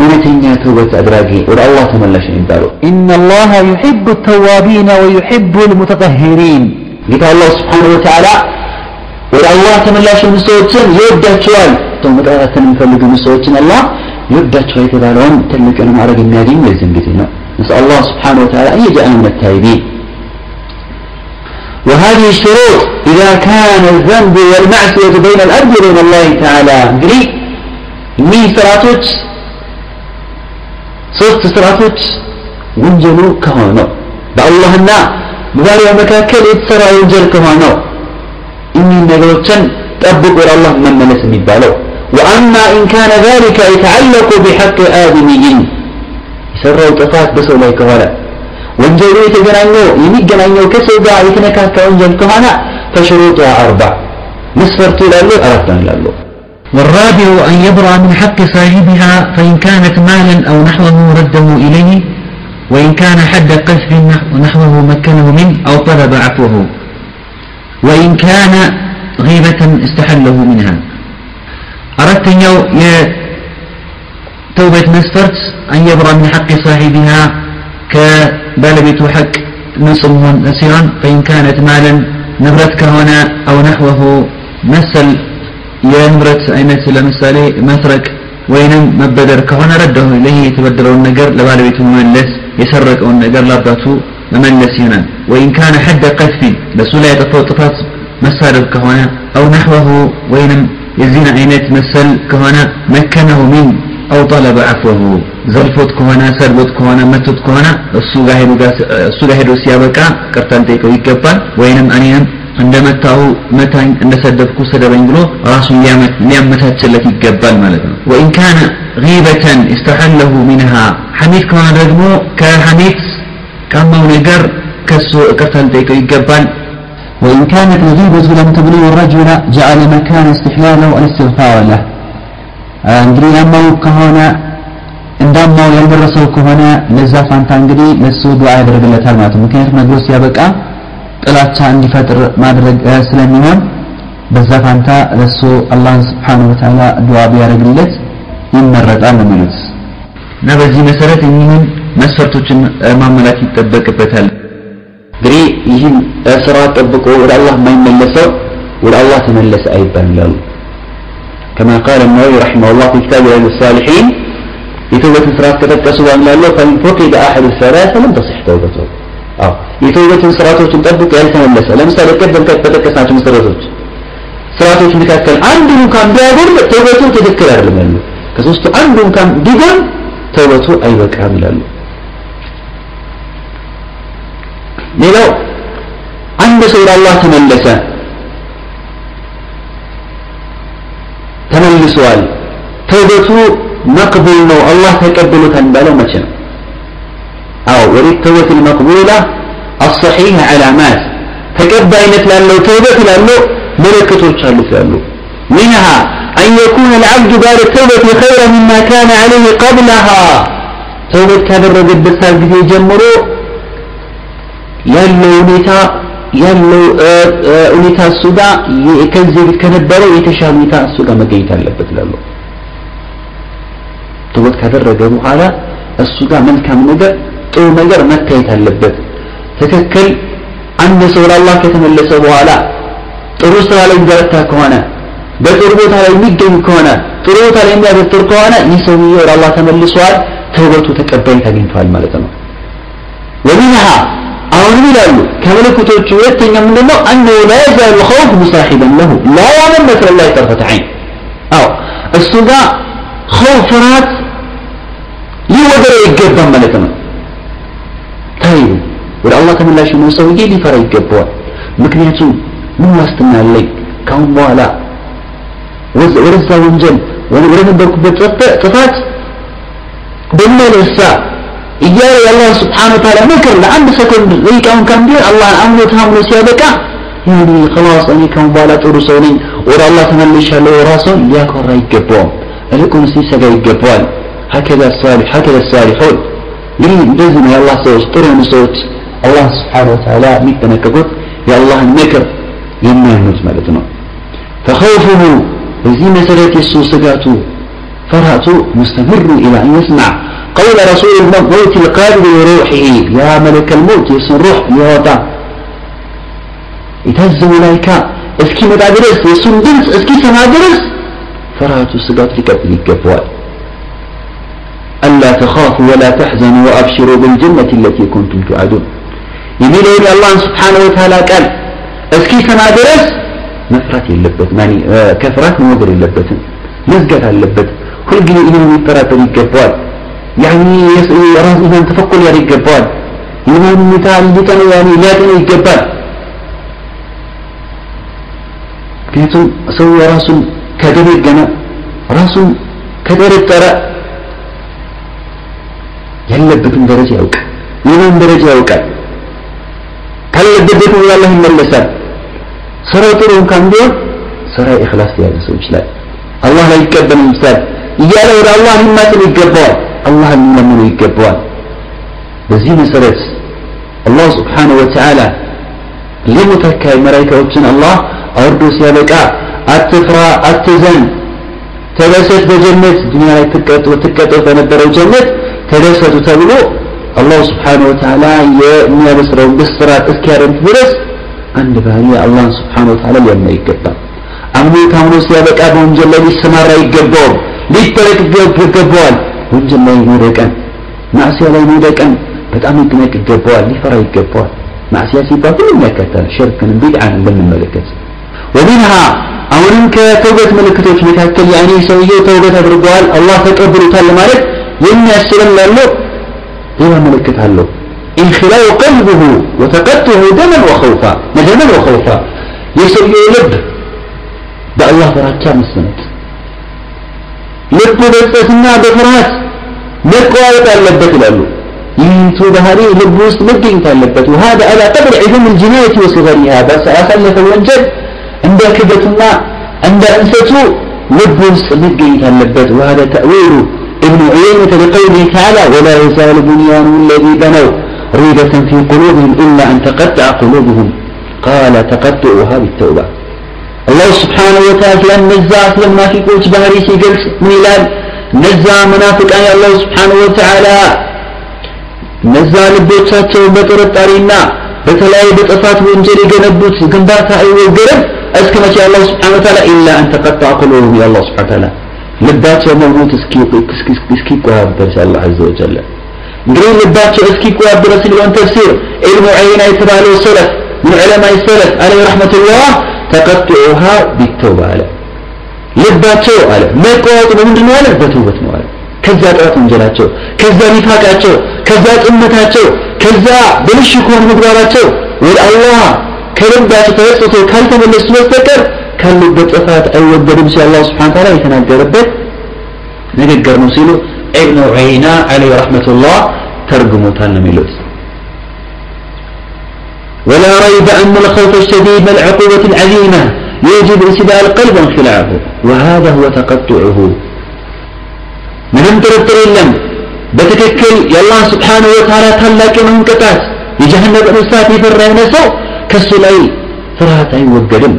እውነተኛ ተውበት አድራጊ ወደ አላህ ተመላሽ የሚባለው إن الله يحب التوابين ويحب المتطهرين ጌታ አላህ ስብሓነሁ ወተዓላ ወደ አላህ ተመላሽ የሆኑ ሰዎችን ይወዳቸዋል ተው መጥራትን የሚፈልጉ ሰዎችን አላህ ይወዳቸዋል የተባለውን ትልቅን ማድረግ የሚያገኝ የዚህን ጊዜ ነው نسأل الله سبحانه وتعالى أن يجعلنا من التائبين وهذه الشروط إذا كان الذنب والمعصية بين الأرض وبين الله تعالى እንግዲህ እኒህ ስርዓቶች ሶስት ስርዓቶች ወንጀሉ ከሆነው በአላህና በባሪያው መካከል የተሰራ ወንጀል ከሆነው እኒህ ነገሮችን ጠብቆ ወደ አላህ መመለስ የሚባለው وأما إن كان ذلك يتعلق بحق آدمي የሰራው ጥፋት በሰው ላይ ከሆነ ወንጀሉ የተገናኘው የሚገናኘው ከሰው ጋር የተነካካ ወንጀል ከሆነ فشروطها أربع መስፈርቱ ይላሉ አራት ነው ይላሉ والرابع أن يبرأ من حق صاحبها فإن كانت مالا أو نحوه رده إليه وإن كان حد قذف نحوه مكنه منه أو طلب عفوه وإن كان غيبة استحله منها. أردت يو توبة مسفرت أن يبرأ من حق صاحبها كبالبيت حق نصمه نسيرا فإن كانت مالا نبرت كهنا أو نحوه مثل የንብረት አይነት ለምሳሌ መስረቅ ወይንም መበደር ከሆነ ረዳሁ ለይህ የተበደረውን ነገር ለባለቤቱ መመለስ የሰረቀውን ነገር ለአባቱ መመለስ ይሆናል ወይን ካነ ሐደ ቀፊን በሱ ላይ ያጠፋው ጥፋት መሳደብ ከሆነ አው ነሕወሁ ወይንም የዚህን አይነት መሰል ከሆነ መከነሁ ሚን አው ጠለበ አፍወሁ ዘልፎት ከሆነ ሰድቦት ከሆነ መቶት ከሆነ እሱ ጋር ሄዶ ሲያበቃ ቅርታን ጠይቀው ይገባል ወይንም እኔንም እንደመታሁ መታኝ እንደሰደብኩ ሰደበኝ ብሎ ራሱን ሊያመቻችለት ይገባል ማለት ነው ወኢን ካነ ጊበተን استحله منها ሐሜት ከሆነ ደግሞ ከሐሜት ካማው ነገር ከሱ ይቅርታ ሊጠይቀው ይገባል وإن كانت الغيبة لم تبلغ الرجل جعل مكان استحلاله الاستغفار له እንግዲህ ያማው ከሆነ እንዳማው ያልደረሰው ከሆነ ለዛ ፋንታ እንግዲህ ለሱ ዱዓ ያደርግለታል ማለት ነው ምክንያቱም ነግሮ ሲያበቃ ጥላቻ እንዲፈጥር ማድረግ ስለሚሆን በዛ ፋንታ ለሱ አላህን ስብሓን ወተዓላ ዱዓ ቢያደርግለት ይመረጣል ነው የሚሉት እና በዚህ መሰረት እኒህን መስፈርቶችን ማመላት ይጠበቅበታል እንግዲህ ይህን ስራ ጠብቆ ወደ አላህ የማይመለሰው ወደ አላህ ተመለሰ አይባል ይላሉ كما قال النووي رحمه الله في كتاب رياض الصالحين يتوبة سرات كتبت سبحان الله فإن فقد أحد الثلاثة لم تصح توبته አዎ የተውበትን ስርዓቶችን ጠብቆ ያልተመለሰ ለምሳሌ ቀደም ከጠቀስናቸው መሰረቶች ስርዓቶች መካከል አንዱ እንኳን ቢያጎል ተውበቱ ትክክል አይደለም ያሉ ከሶስቱ አንዱ እንኳን ቢጎል ተውበቱ አይበቃም ይላሉ። ሌላው አንድ ሰው ለአላህ ተመለሰ ተመልሷል ተውበቱ መቅቡል ነው አላህ ተቀብሎታል እንዳለው መቼ ነው? አዎ ወደ ተውበት መቅቡላ? الصحيح علامات تكبينت لأنه توبة لأنه ملكة تشالف لأنه منها أن يكون العبد بعد التوبة خيرا مما كان عليه قبلها توبة كان الرجل بسال بذي جمرو يلو نتا يلو ونتا السودا كنزي كنبرو يتشال نتا السودا مقيت اللبت لأنه توبة كان الرجل على السودا من كان نجر ጥሩ ነገር መታየት አለበት ትክክል አንድ ሰው ለአላህ ከተመለሰ በኋላ ጥሩ ስራ ላይ የሚበረታ ከሆነ በጥሩ ቦታ ላይ የሚገኝ ከሆነ ጥሩ ቦታ ላይ የሚያበጥር ከሆነ ይህ ሰውዬ ወደ አላህ ተመልሷል ተውበቱ ተቀባይነት አግኝተዋል ማለት ነው ወሚንሃ አሁን አሁንም ይላሉ ከመለኮቶቹ ሁለተኛ ምንድነው አነሁ ላ የዛሉ ኸውፍ ሙሳሒበን ለሁ ላ ያመን መክረ ላ ጠርፈት ዐይን አዎ እሱ ጋር ኸውፍ ፍርሃት ሊወገረው ይገባል ማለት ነው ታይቡ ወደ አላህ ተመላሽ የሆነ ሰውዬ ሊፈራ ይገባዋል ምክንያቱም ምን ዋስትና አለኝ ካሁን በኋላ ወደዛ ወንጀል ወደ ነበርኩበት ጥፋት በመለሳ እያለ የአላህ ስብሓን ወተዓላ ምክር ለአንድ ሰኮንድ ደቂቃውን ካን ቢሆን አላህን አምኖ ታምኖ ሲያበቃ ያኔ خلاص እኔ ካሁን በኋላ ጥሩ ሰው ነኝ ወደ አላህ ተመልሻለሁ ራሱን ሊያኮራ ይገባዋል እልቁንስ ሊሰጋ ይገባዋል هكذا الصالح هكذا الصالحون እንግዲህ እንደዚህ ነው የአላህ ሰዎች ጥሩ የሆኑ ሰዎች አላህ ስብሓን ወተዓላ የሚጠነቀቁት የአላህን ምክር የሚያምኑት ማለት ነው فخوفه በዚህ መሰረት የሱ ስጋቱ فرهة مستمر إلى أن يسمع قول رسول الموت القابل لروحه يا ملك الموت يسن روح يوضع يتهز ملائكة اسكي مدى درس يسن درس اسكي سمع درس فرهة السقاط لكبل الجبوال ألا تخافوا ولا تحزنوا وأبشروا بالجنة التي كنتم توعدون የሚለውን የአላህን ስብሓን ወተላ ቃል እስኪሰማ ድረስ መፍራት የለበትም ከፍራት መወገድ የለበትም መዝጋት አለበት ሁልጊዜ ይህን የሚጠራጠር ይገባዋል የራስ ኢማን ተፈኩል ያር ይገባዋል ይህን ሁኔታ ሊጠነው ሊያጠነው ይገባል ምክንያቱም ሰው ራሱን ከደነገነ ራሱን ከጠረጠረ ያለበትን ደረጃ ያውቃል የማን ደረጃ ያውቃል ካለበት ወደ አላህ ይመለሳል ስራው ጥሩ እንኳን ቢሆን ስራ ኢኽላስ የያዘ ሰው ይችላል አላህ ላይ ይቀበል ይምሳል እያለ ወደ አላህ ሊማጥን ይገባዋል አላህ ሊለምኑ ይገባዋል በዚህ መሰረት አላህ ስብሓንሁ ወተዓላ ሊሙተካይ መላይካዎችን አላህ አውርዶ ሲያበቃ አትፍራ አትዘን ተደሰት በጀነት ዱንያ ላይ ትቀጠው በነበረው ጀነት ተደሰቱ ተብሎ አላሁ ስብሓንሁ ወተዓላ የሚያበስረውን ብስራት እስኪያደርግ ድረስ አንድ ባህሪ አላህን ስብሓንሁ ወተዓላ ሊያምና ይገባል አምኖ ታምኖ ሲያበቃ በወንጀል ላይ ሊሰማራ ይገባውም ሊጠረቅ ይገባዋል ወንጀል ላይ መውደቀን ማዕሲያ ላይ መውደቀን በጣም ሊጠነቅ ይገባዋል ሊፈራ ይገባዋል ማዕሲያ ሲባል ሁሉም ያካትታል ሽርክንም ቢድዓን እንደምንመለከት ومنها አሁንም ከተውበት ምልክቶች መካከል ያኔ ሰውየው ተውበት አድርገዋል አላህ ተቀብሎታል ማለት የሚያስችለን ያለው ሌላ ምልክት አለው انخلاء قلبه وتقطعه دما وخوفا دما وخوفا የሰውየው ልብ በአላህ ፍራቻ መሰነት ልቡ በጸትና በፍርሃት መቋወጥ አለበት ይላሉ ይህንቱ ባህሪ ልብ ውስጥ መገኘት አለበት وهذا على قدر عظم الجناية وصغرها بس ያሳለፈ ወንጀል እንደ ክበትና እንደ እንሰቱ ልብ ውስጥ መገኘት አለበት وهذا تأويل ابن عيينة لقوله تعالى ولا يزال بنيان الذي بنوا ريبة في قلوبهم إلا أن تقطع قلوبهم قال تقطعها بالتوبة الله سبحانه وتعالى نزع لما في قوت بهري سيقلت من إلال نزع منافق أي الله سبحانه وتعالى نزع لبوتاتهم بطرطارينا በተለያዩ በጥፋት ወንጀል የገነቡት ግንባታ አይወገርም እስከ መቼ አላህ ስብሓን ወተዓላ ኢላ አን ተቀጣ ቁሉብሁም የአላህ ስብሓን ወተዓላ ልባቸው መብሉት እስኪቆያበርስ አላ ዘ ወጀለ። እንግዲህ ልባቸው እስኪቆያበረ ሲሆን ተፍሲር ዒልሙ ዐይና የተባለው ሰለፍ ምን ዑለማይ ሰለፍ አለ ረሕመቱላህ ተቀጥዑሃ ቢተውባ አለ። ልባቸው አለ። መቆያጡ በምንድን ነው አለ? በተውበት ነው አለ። ከዛ ጥራት ወንጀላቸው ከዛ ኒፋቃቸው ከዛ ጥመታቸው ከዛ ብልሽ ከሆነ ምግባራቸው ወደ አላህ ከልባቸው ተወጥቶ ካልተመለሱ በስተቀር ካሉበት ጥፋት አይወገድም ሲል አላህ ስብሓን ታላ የተናገረበት ንግግር ነው ሲሉ ኢብኑ ዐይና አለይሂ ረሕመቱላህ ተርጉሞታል ነው የሚሉት ولا ريب أن الخوف الشديد والعقوبة العظيمة يوجب انسداد القلب وانخلاعه وهذا هو تقطعه ምንም ጥርጥር የለም በትክክል የአላህ ስብሓንሁ ወተዓላ ታላቅ የሆነውን ቅጣት የጀሃነም እሳት የፈራ የሆነ ሰው ከሱ ላይ ፍርሃት አይወገድም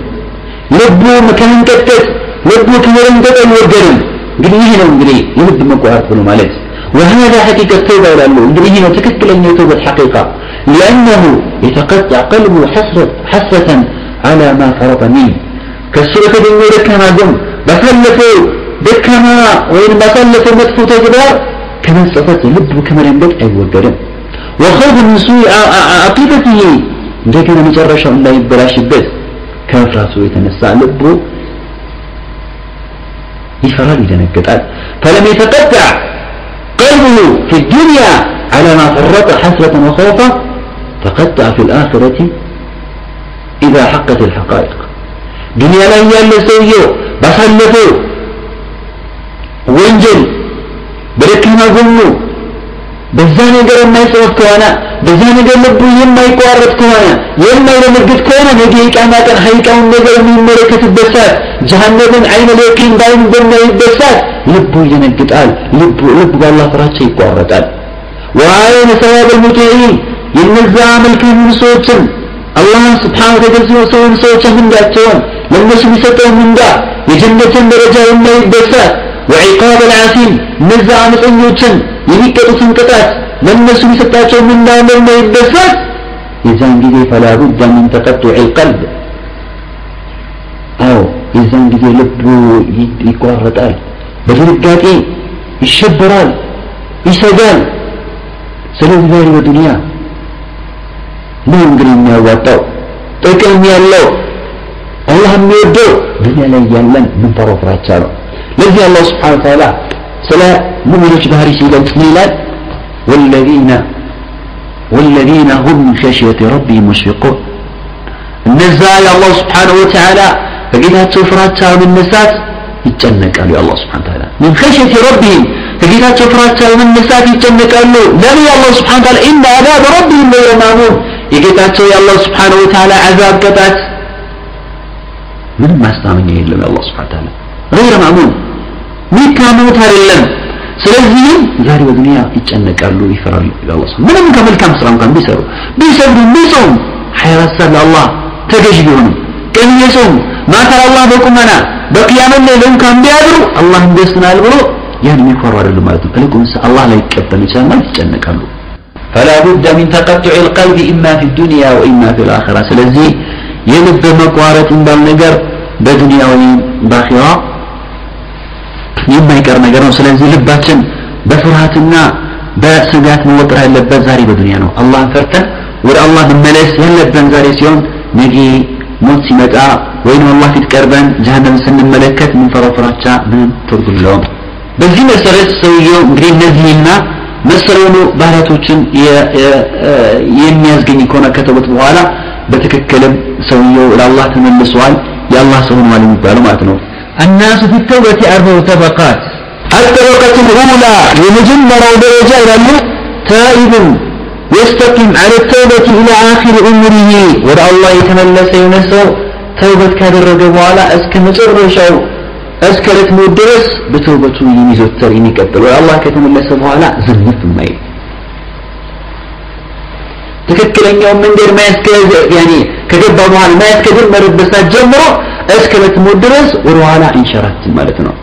ልቡ ከመንቀጥቀጥ ልቡ ከመረንቀጥ አይወገድም እንግዲህ ይህ ነው እንግዲህ የልብ መቋረጥ ብሎ ማለት وهذا حقيقة التوبة ይላሉ እንግዲህ ይህ ነው ትክክለኛ የተውበት حقيقة لأنه يتقطع قلبه حسرة حسرة على ما فرط منه ከሱ በተገኘው ደካማ ጎን ባሳለፈው ደካማ ወይም ባሳለፈው መጥፎ ተግባር ከመጸጸት ልብ ከመደንገጥ አይወገድም وخوف من سوء عقيدته እንደገና መጨረሻው እንዳይበላሽበት ከመፍራቱ የተነሳ ልቡ ይፈራል ይደነግጣል فلم يتقطع قلبه في الدنيا على ما فرط حسرة وخوفا تقطع في الآخرة إذا حقت الحقائق دنيا لا يالا سويو بسلفو ወንጀል በደካማ ጎኑ በዛ ነገር የማይጸወት ከሆነ በዛ ነገር ልቡ የማይቋረጥ ከሆነ የማይለመግት ከሆነ ነገ የቂያማ ቀን ሀይቃውን ነገር የሚመለከትበት ሰዓት ጀሃነምን አይነ ለቂን ባይን በሚያይበት ሰዓት ልቡ ይደነግጣል። ልቡ ልቡ በአላህ ፍራቻ ይቋረጣል። ወአይነ ሰዋብ ልሙጢዒን የነዛ መልካም ሰዎችን አላህ ስብሓን ተገልጽ ሰውን ሰዎች ምንዳቸውን ለእነሱ የሚሰጠውን ምንዳ የጀነትን ደረጃ የማይበት ሰዓት ወዒቃብ አልዓሲም እነዛ አመፀኞችን የሚቀጡትን ቅጣት ለእነሱ የሰጣቸው ምናምና ይደሳት የዛን ጊዜ ፈላቡዳ ምን ተቀጡዕ ልቀልብ አዎ የዛን ጊዜ ልቡ ይቋረጣል በድንጋጤ ይሸበራል ይሰጋል። ስለዚህ ዛሬ በዱንያ ነው እንግዲህ የሚያዋጣው? ጥቅም ያለው አላህ የሚወደው። ዱንያ ላይ ያለን ምን ተረፍራቻ ነው። ለዚህ አላህ ስብሓን ተዓላ ስለ ሙሚኖች ባህሪ ሲገልጽ ምን ይላል ወለዚነ ወለዚነ ሁም ምን ሸሽየት ረቢህም ሙሽፊቁን እነዛ የአላህ ስብሓንሁ ወተዓላ ከጌታቸው ፍራቻ በመነሳት ይጨነቃሉ የአላህ ስብሓን ተዓላ ምን ኸሽየት ረቢህም ከጌታቸው ፍራቻ በመነሳት ይጨነቃሉ ለምን የአላህ ስብሓን ተዓላ ኢነ አዛብ ረቢህም ገይረ ማሙን የጌታቸው የአላህ ስብሓንሁ ወተዓላ አዛብ ቅጣት ምንም ማስታመኛ የለም የአላህ ስብሓን ተዓላ غير معمول ሚካሙት አይደለም ስለዚህም ዛሬ በዱንያ ይጨነቃሉ ይፈራሉ ይላል ምንም ከመልካም ስራ እንኳን ቢሰሩ ቢሰግዱ ቢጾም 24 ሰዓት ለአላህ ተገዥ ቢሆኑ ቀን የጾም ማታ ለአላህ በቁመና በቅያመ ሌሊት እንኳን ቢያድሩ አላህ እንደስናል ብሎ ያን የሚፈሩ አይደሉም ማለት ነው ይልቁንስ አላህ ላይ ይቀበል ይችላል ማለት ይጨነቃሉ فلا بد من تقطع القلب إما في الدنيا وإما في الآخرة ስለዚህ የልብ መቋረጥ እንዳል ነገር በዱንያ ወይም በአኺራ የማይቀር ነገር ነው። ስለዚህ ልባችን በፍርሃትና በስጋት መወጠር ያለበት ዛሬ በዱንያ ነው። አላህን ፈርተን ወደ አላህ መመለስ ያለብን ዛሬ ሲሆን ነገ ሞት ሲመጣ ወይም አላህ ፊት ቀርበን ጀሃነም ስንመለከት ምንፈራው ፍራቻ ምንም ትርጉም የለውም። በዚህ መሰረት ሰውየው እንግዲህ እነዚህና መሰል ባህሪያቶችን የሚያስገኝ ከሆነ ከተውበት በኋላ በትክክልም ሰውየው ለአላህ ተመልሷል የአላህ ሰው ሆኗል የሚባለው ማለት ነው الناس في التوبة أربع طبقات الطبقة الأولى ومجمرة درجة إلى تائب يستقيم على التوبة إلى آخر عمره ودع الله يتملس ينسو توبة كادر وعلى أسك مجرشو أسك لتمو الدرس بتوبة يميزو الترين يقبل الله كتملس وعلى زنف ما ትክክለኛውን መንገድ ማያስከዝ ያኔ ከገባ በኋላ ማያስከድር መረበሳት ጀምሮ እስከ ለትሞት ድረስ ወደ ኋላ እንሸራት ማለት ነው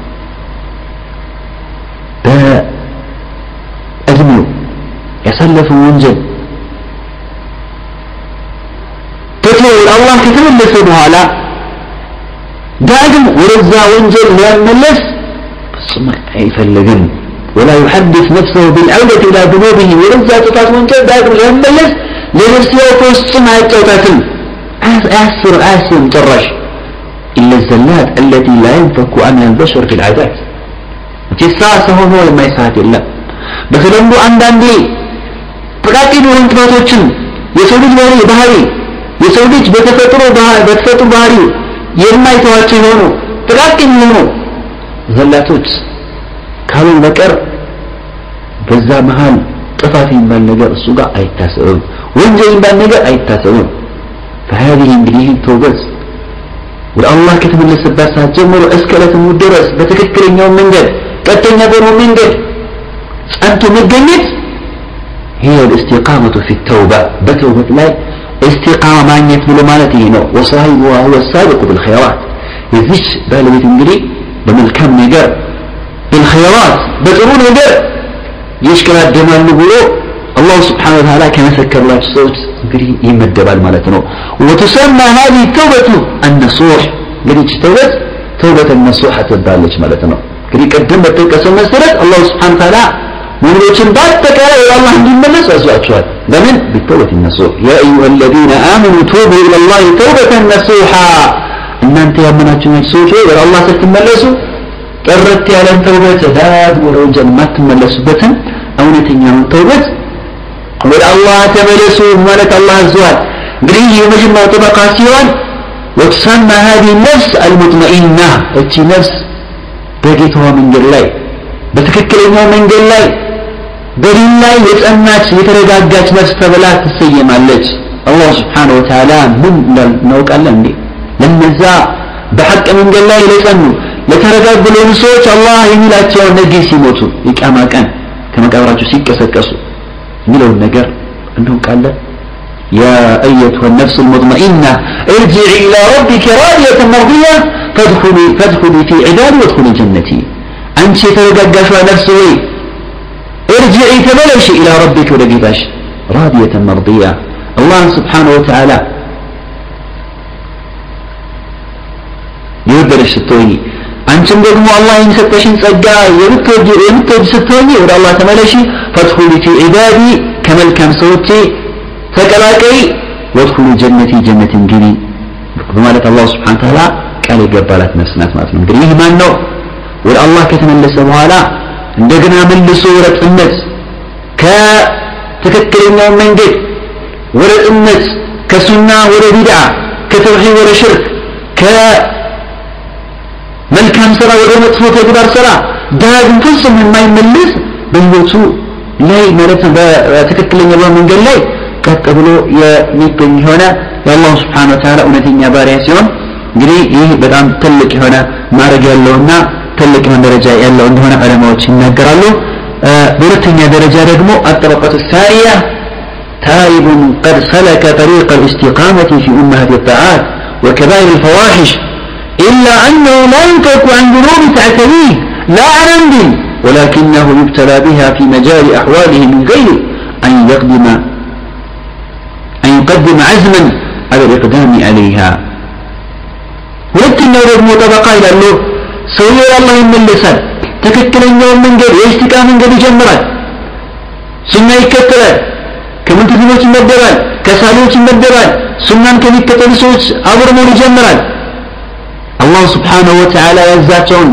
በእድሜው ያሳለፈው ወንጀል ትቶ ወደ አላህ ከተመለሰ በኋላ ዳግም ወደዛ ወንጀል ሊያመለስ ፍጹም አይፈልግም ولا يحدث نفسه بالعودة إلى ذنوبه ورزا تطاس وانجل دائما يملس لنفسه فسم عيتوتاتم أسر آسر جرش إلا الزلات التي لا ينفك عنها البشر في العادات تساسه هو لما يساعد إلا بس لنبو عندان دي ጥቃቅን የሆኑ ጥፋቶችን የሰው ልጅ ባህሪ ባህሪ የሰው ልጅ በተፈጥሮ በተፈጥሮ ባህሪው የማይተዋቸው የሆኑ ጥቃቅን የሆኑ ዘላቶች ካሉን በቀር በዛ መሃል ጥፋት የሚባል ነገር እሱ ጋር አይታሰብም ወንጀል የሚባል ነገር አይታሰብም فهذه እንግዲህ ተውበት ወደ አላህ ከተመለሰባት ሰዓት ጀምሮ እስከ ዕለትሙ ድረስ በትክክለኛው መንገድ ቀጥተኛ በሆነው መንገድ ጸንቶ መገኘት هي الاستقامة في التوبة بتوبة لا استقامة ማግኘት ብሎ ማለት ይሄ ነው وصاحبها هو السابق بالخيرات የዚች ባለቤት እንግዲህ በመልካም ነገር بالخيرات በጥሩ ነገር ይሽከራደማሉ ብሎ አላሁ ስብሓን ወተዓላ ከመሰከርላቸው ሰዎች እንግዲህ ይመደባል ማለት ነው ወተሰማ هذه التوبة النصوح እንግዲህ ተውበት ተውበት النصوح ትባለች ማለት ነው እንግዲህ ቅድም በተጠቀሰው መሰረት አላሁ ስብሓን ወተዓላ ሙሚኖችን በአጠቃላይ ወደ አላህ እንዲመለሱ አዟቸዋል በምን ቢተውበት ነሱህ ያ አዩሃ አለዚነ አመኑ ቱቡ ኢለላህ ተውበተን ነሱሓ እናንተ ያመናችሁ ሰዎች ወደ አላህ ስትመለሱ ጥርት ያለን ተውበት ዳት ወደ ወንጀል የማትመለሱበትን እውነተኛውን ተውበት ወደ አላህ ተመለሱ ማለት አላህ አዟል እንግዲህ የመጀመሪያው ጥበቃ ሲሆን وتسمى هذه النفس المطمئنة እቺ ነፍስ በጌታዋ መንገድ ላይ በትክክለኛው መንገድ ላይ በዲን ላይ የጸናች የተረጋጋች ነፍስ ተብላ ትሰየማለች አላህ ስብሓን ወተዓላ ምን እናውቃለን እንዴ ለነዛ በሐቅ መንገድ ላይ ለጸኑ ለተረጋጉ ለሆኑ ሰዎች አላህ የሚላቸውን ነገ ሲሞቱ የቂያማ ቀን ከመቃብራቸው ሲቀሰቀሱ ملو النجر أنه قال له يا أيتها النفس المطمئنة ارجعي إلى ربك راضية مرضية فادخلي فادخلي في عبادي وادخلي جنتي. أنت تلقى نفسي. ارجعي تبلش إلى ربك ولقباش راضية مرضية. الله سبحانه وتعالى. يودر الشطوي አንቺም ደግሞ አላህ የሚሰጠሽን ጸጋ የምትወድ የምትወድ ስትሆኚ ወደ አላህ ተመለሺ ፈድኹሊ ፊ ዒባዲ ከመልካም ሰዎቼ ተቀላቀይ ወድኹሉ ጀነቲ ጀነትን ግቢ በማለት አላህ ስብሓን ተዓላ ቃል የገባላት ነፍስ ናት ማለት ነው እንግዲህ ይህ ማን ነው ወደ አላህ ከተመለሰ በኋላ እንደገና መልሶ ወደ ጥመት ከትክክለኛው መንገድ ወደ ጥመት ከሱና ወደ ቢድዓ ከተውሒድ ወደ ሽርክ ከመልካም ስራ ወደ መጥፎ ተግባር ስራ ዳግም ፍጹም የማይመለስ በህይወቱ ላይ ማለት በትክክለኛ መንገድ ላይ ቀጥ ብሎ የሚገኝ የሆነ የአላሁ ስብሓን ወተዓላ እውነተኛ ባሪያ ሲሆን እንግዲህ ይህ በጣም ትልቅ የሆነ ማድረግ ያለውና ትልቅ የሆነ ደረጃ ያለው እንደሆነ ዑለማዎች ይናገራሉ በሁለተኛ ደረጃ ደግሞ አጠበቀቱ ሳሪያ تائب قد سلك طريق الاستقامة في أمهات الطاعات وكبائر الفواحش إلا أنه لا يترك عن ذنوب تعتريه لا عن عمد ولكنه يبتلى بها في مجال أحواله من غير أن يقدم أن يقدم عزما على الإقدام عليها ሁለተኛው ደግሞ ጠበቃ ይላሉ ሰውየው አላህ ይመለሳል ትክክለኛውን መንገድ የእስቲቃ መንገድ ይጀምራል ሱና ይከተላል ከሙልትዚሞች ይመደባል ከሳሌዎች ይመደባል ሱናን ከሚከተሉ ሰዎች አብሮ መሆን ይጀምራል አላህ ስብሓንሁ ወተዓላ ያዛቸውን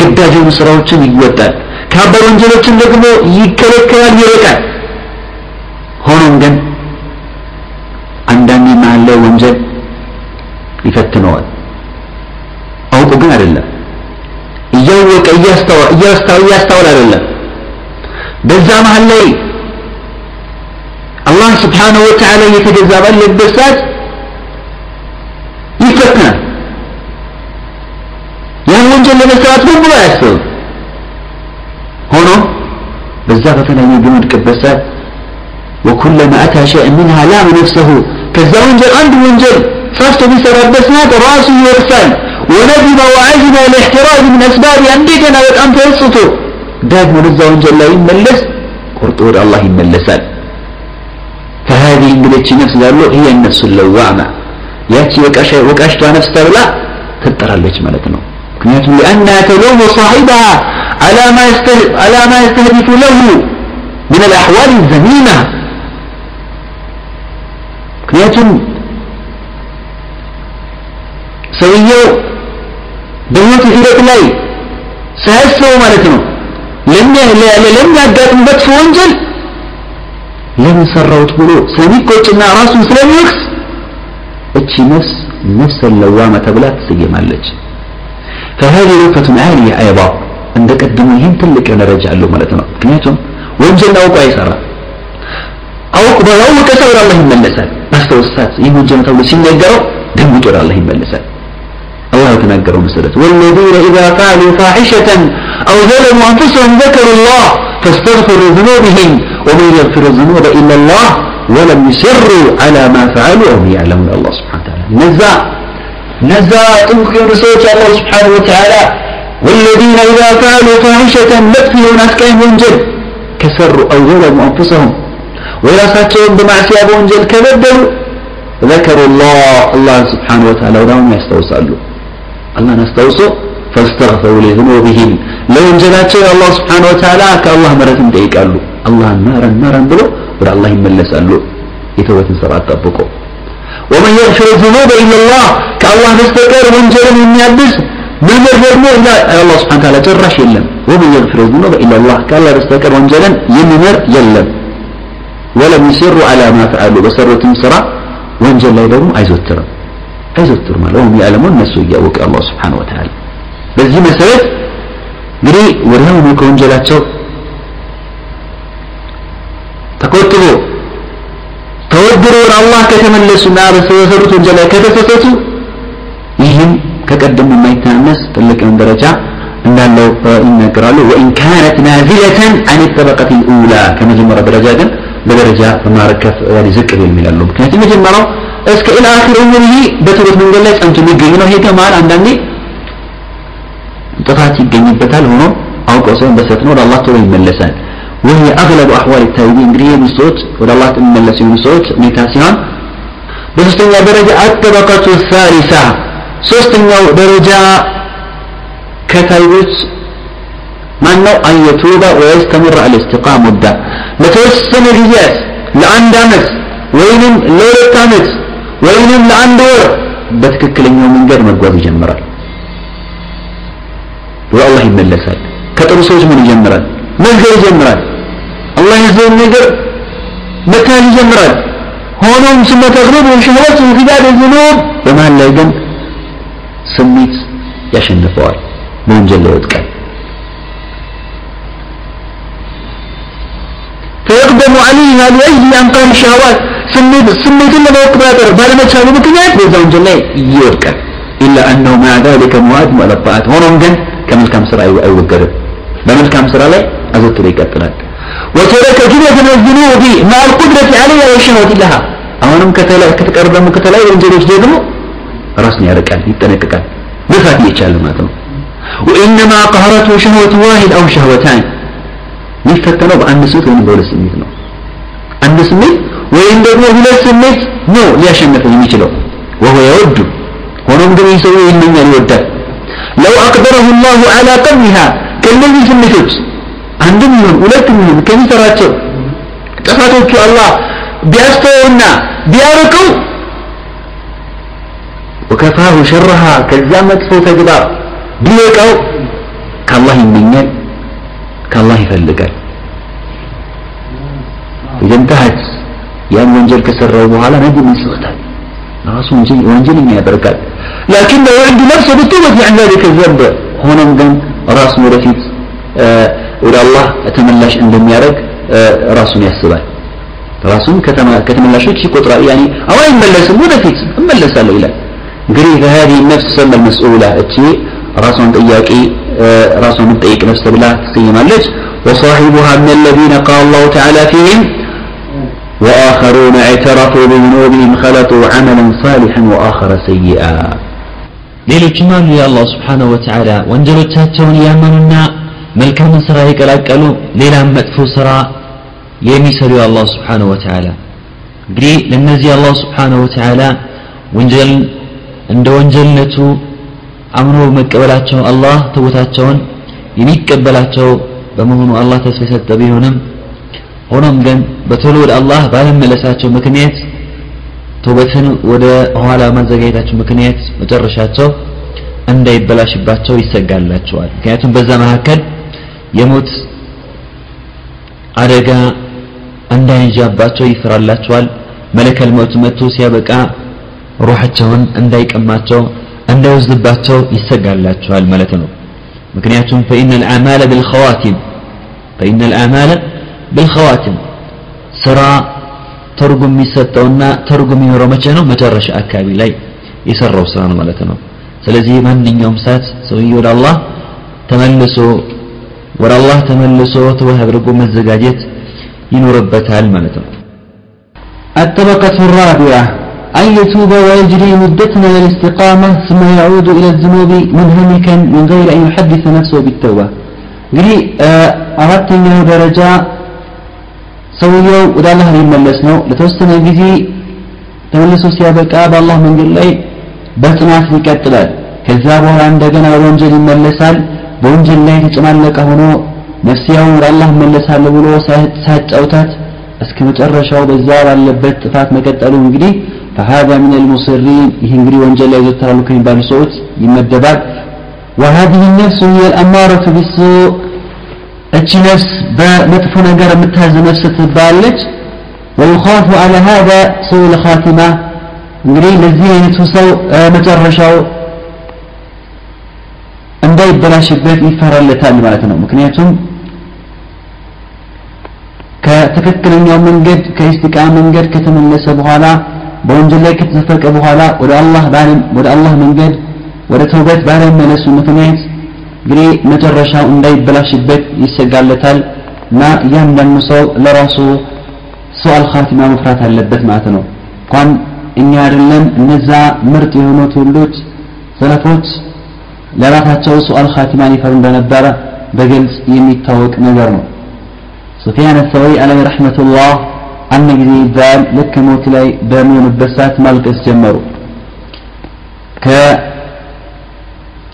ግዳጅ የሆኑ ስራዎችን ይወጣል። ከባድ ወንጀሎችን ደግሞ ይከለከላል ይርቃል። ሆኖም ግን አንዳንዴ መሀል ላይ ወንጀል ይፈትነዋል። አውቆ ግን አይደለም። እያወቀ እያስተዋል አይደለም። በዛ መሀል ላይ አላህ ስብሓንሁ ወተዓላ እየተገዛ ባለበት ሰዓት ያን ወንጀል ለመስራት ምን ብሎ አያስብም ሆኖ በዛ ፈተና በሚወድቅበት ሰዓት وكلما أتى شيء منها لام نفسه كذا وانجل عند وانجل فاستو بسبب سنات راسه يرسل وندم وعزم الاحتراز من أسباب أنديكنا والأم تيسطو داد مرزا وانجل لا يملس قرطور الله يملسال فهذه انجلتش نفس ذلو هي النفس اللوامة ياتي وكاش وكاشتها نفس تبلا تترى لك ملتنا ምክንያቱም لأنها تلوم صاحبها على ما على ما يستهدف له من الأحوال الذميمة ምክንያቱም ሰውየው በህይወት ሂደት ላይ ሳያስበው ማለት ነው ለሚያጋጥም መጥፎ ወንጀል ለምን ሰራውት ብሎ ስለሚቆጭና ራሱን ስለሚወቅስ እቺ ነፍስ ነፍስ ለዋመ ተብላ ትሰየማለች فهذه رتبة عالية أيضا عند قدموا يهم تلك درجة له مالتنا كنيتم وانجل أو قيسرة أو أو كسر الله يملسال ማስታወሳት ይህ ወንጀል ተብሎ ሲነገረው ደንግጦ ወደ አላህ ይመለሳል الله የተናገረው መሰረት والذين إذا فعلوا فاحشة أو ظلموا أنفسهم ذكروا الله فاستغفروا ذنوبهم ومن يغفر الذنوب إلا الله ولم يسروا على ما فعلوا وهم يعلمون الله سبحانه وتعالى نزع نزا تنكر الله سبحانه وتعالى. والذين إذا فعلوا فاحشة مدفعون أسكين وانجل كسروا أو ظلموا أنفسهم. وإذا ساتهم بمعسيا بوانجل كبدلوا ذكروا الله. الله سبحانه وتعالى ولهم يستوصلوا. الله نستوصوا فاستغفروا لذنوبهم. لو إنجلاتهم الله سبحانه وتعالى كالله مرة ديك الله نارا مرة بلو ولا الله يملس قالوا يتوبة سبعة طبقوا ومن يغفر الذنوب الا الله كالله በስተቀር ወንጀልን የሚያብስ መምህር ደግሞ አላህ ስብሓን ታላ ጭራሽ የለም ወመን የግፍር ዝኑበ ኢላ ላህ ከአላህ በስተቀር ወንጀልን የሚምር የለም ወለም ይስሩ አላ ማ ፈዓሉ በሰሩትም ስራ ወንጀል ላይ ደግሞ አይዘወትርም አይዘወትሩም አለ ወሁም ያዕለሙ እነሱ እያወቀ አላህ ስብሓን ወተዓላ በዚህ መሰረት እንግዲህ ወዲያውኑ ከወንጀላቸው ተቆጥቦ ተወድሮ ወደ አላህ ከተመለሱና በሰሩት ወንጀል ላይ ከተጸጸቱ ይህም ከቀደሙ የማይተናነስ ትልቅ ደረጃ እንዳለው ይነገራሉ ወኢን ካነት ናዚለተን አን ጠበቀት ልኡላ ከመጀመሪያው ደረጃ ግን በደረጃ በማረከፍ ዝቅ ቢል ይላሉ ምክንያቱም የመጀመሪያው እስከ ኢላ አኺር ዑምሪሂ በትሩት መንገድ ላይ ጸንቶ የሚገኝ ነው ይሄ ከመሃል አንዳንዴ ጥፋት ይገኝበታል ሆኖ አውቀው ሳይሆን በስህተት ነው ወደ አላህ ቶሎ ይመለሳል وهي أغلب أحوال التائبين እንግዲህ የሆኑ ሰዎች ወደ አላህ የሚመለሱ የሆኑ ሰዎች ሁኔታ ሲሆን በሶስተኛ ደረጃ አጠበቀቱ ሳሊሳ ሶስተኛው ደረጃ ከታይቦች ማነው አየቱባ ወየስተምር አልእስቲቃ ሙዳ ለተወሰነ ጊዜያት ለአንድ አመት ወይንም ለሁለት አመት ወይንም ለአንድ ወር በትክክለኛው መንገድ መጓዝ ይጀምራል ወደ አላህ ይመለሳል ከጥሩ ሰዎች ምን ይጀምራል መንገድ ይጀምራል አላህ ያዘውን ነገር መካል ይጀምራል ሆኖም ثم تغلب الشهوات وانقضاء الذنوب በመሀል ላይ ግን ስሜት ያሸንፈዋል በወንጀል ላይ ይወድቃል فيقدم عليها لأجل أنقاذ الشهوات سميت سميت لما يقبل ባለመቻሉ ምክንያት በዛ ወንጀል ላይ ይወድቃል إلا أنه مع ذلك مواد على الطاعات ሆኖም ግን ከመልካም ስራ አይወገድም በመልካም ስራ ላይ አዘውትሮ ይቀጥላል وترك جملة من الذنوب مع القدرة عليها والشهوة لها አሁንም ከተቀረሙ ከተለያዩ ወንጀሎች ደግሞ ራስን ያርቃል ይጠነቀቃል መፍራት እየቻለ ማለት ነው وإنما قهرته شهوة واحد أو شهوتان የሚፈተነው በአንድ ስሜት ወይም በሁለት ስሜት ነው አንድ ስሜት ወይም ደግሞ ሁለት ስሜት ነው ሊያሸንፈው የሚችለው وهو يود ሆኖም ግን ይህ ሰው ይመኛል ይወዳል ለው አቅደረሁ ላሁ አላ ቀብሊሃ ከእነዚህ ስሜቶች አንድም ይሁን ሁለትም ይሁን ከሚሰራቸው ጥፋቶቹ አላህ ቢያስተውና ቢያርቀው ወከፋሁ ሸረሃ ከዛ መጥፎ ተግባር ቢበቃው ከአላህ ይመኛል ከአላህ ይፈልጋል ኢዘንተሀት ያን ወንጀል ከሰራው በኋላ ነጅም ይስበታል ራሱ ወንጀለኛ ያደርጋል ላኪን ለው عنده نفس بالتوبة عن ذلك الذنب ሆኖም ግን ራሱን ወደፊት ወደ አላህ ተመላሽ እንደሚያደርግ ራሱን ያስባል ራሱን ከተመላሾች ይቆጥራል ያኒ አዎ አይመለስም ወደፊት እመለሳለሁ ይላል እንግዲህ فهذه النفس تسمى المسؤولة እቺ ራሷን ጠያቂ ራሷን የምትጠይቅ ነፍስ ተብላ ትሰየማለች وصاحبها من الذين قال الله تعالى فيهم وآخرون اعترفوا بذنوبهم خلطوا عملا صالحا وآخر سيئا ሌሎችም አሉ የአላህ ስብሓንሁ ወተዓላ ወንጀሎቻቸውን እያመኑና መልካምን ስራ የቀላቀሉ ሌላም መጥፎ ስራ የሚሰሩ የአላህ ስብሓንሁ ወተዓላ። እንግዲህ ለእነዚህ አላህ ስብሓንሁ ወተዓላ ወንጀል እንደ ወንጀልነቱ አምኖ መቀበላቸው አላህ ተውታቸውን የሚቀበላቸው በመሆኑ አላህ ተስፋ የሰጠ ቢሆንም ሆኖም ግን በቶሎ ወደ አላህ ባለመለሳቸው ምክንያት ተውበትን ወደ ኋላ ማዘጋጀታቸው ምክንያት መጨረሻቸው እንዳይበላሽባቸው ይሰጋላቸዋል። ምክንያቱም በዛ መካከል የሞት አደጋ እንዳይንዣባቸው ይፈራላቸዋል። መለከል ሞት መጥቶ ሲያበቃ ሩሓቸውን እንዳይቀማቸው እንዳይወስድባቸው ይሰጋላቸዋል ማለት ነው። ምክንያቱም ፈኢነ ልአማለ ብልኸዋቲም ፈኢነ ልአማለ ብልኸዋቲም ስራ ትርጉም የሚሰጠውና ትርጉም የሚኖረው መቼ ነው? መጨረሻ አካባቢ ላይ የሰራው ስራ ነው ማለት ነው። ስለዚህ ማንኛውም ሰዓት ሰውዬ ወደ አላህ ተመልሶ ወደ አላህ ተመልሶ ተወህ አድርጎ መዘጋጀት ይኖርበታል ማለት ነው الطبقة الرابعة أن يتوب ويجري مدة من الاستقامة ثم يعود إلى الذنوب منهمكا من غير أن يحدث نفسه بالتوبة እንግዲህ አራተኛው ደረጃ ሰውየው ወደ አላህ ሊመለስ ነው ለተወሰነ ጊዜ ተመልሶ ሲያበቃ በአላህ መንገድ ላይ በጽናት ይቀጥላል ከዛ በኋላ እንደገና ወደ ወንጀል ይመለሳል በወንጀል ላይ የተጨማለቀ ሆኖ ነፍስያውን ወደ አላህ እመለሳለሁ ብሎ ሳያጫውታት እስከ መጨረሻው በዛ ባለበት ጥፋት መቀጠሉ እንግዲህ فهذا من المصرين ይህ እንግዲህ ወንጀል ላይ ይዘወተራሉ ከሚባሉ ሰዎች ይመደባል وهذه النفس هي الأمارة بالسوء እቺ ነፍስ በመጥፎ ነገር የምታዝ ነፍስ ትባላለች ويخاف على هذا سوء الخاتمة እንግዲህ ለዚህ አይነቱ ሰው መጨረሻው እንዳይበላሽበት ይፈራለታል ማለት ነው። ምክንያቱም ከትክክለኛው መንገድ ከኢስቲቃ መንገድ ከተመለሰ በኋላ በወንጀል ላይ ከተዘፈቀ በኋላ ወደ አላህ ወደ አላህ መንገድ ወደ ተውበት ባለመለሱ ምክንያት እንግዲህ መጨረሻው እንዳይበላሽበት ይሰጋለታል እና እያንዳንዱ ሰው ለራሱ ሱአል ኻቲማ መፍራት አለበት ማለት ነው። እንኳን እኛ አይደለም እነዛ ምርጥ የሆኑ ትውልዶች ሰለፎች ለራሳቸው ሱአል ኻቲማን ይፈሩ እንደነበረ በግልጽ የሚታወቅ ነገር ነው። ሱፊያን አሰወሪ አለይ ረሕመቱላህ አንድ ጊዜ ይባል ልክ ሞት ላይ በሚሆንበት ሰዓት ማልቀስ ጀመሩ።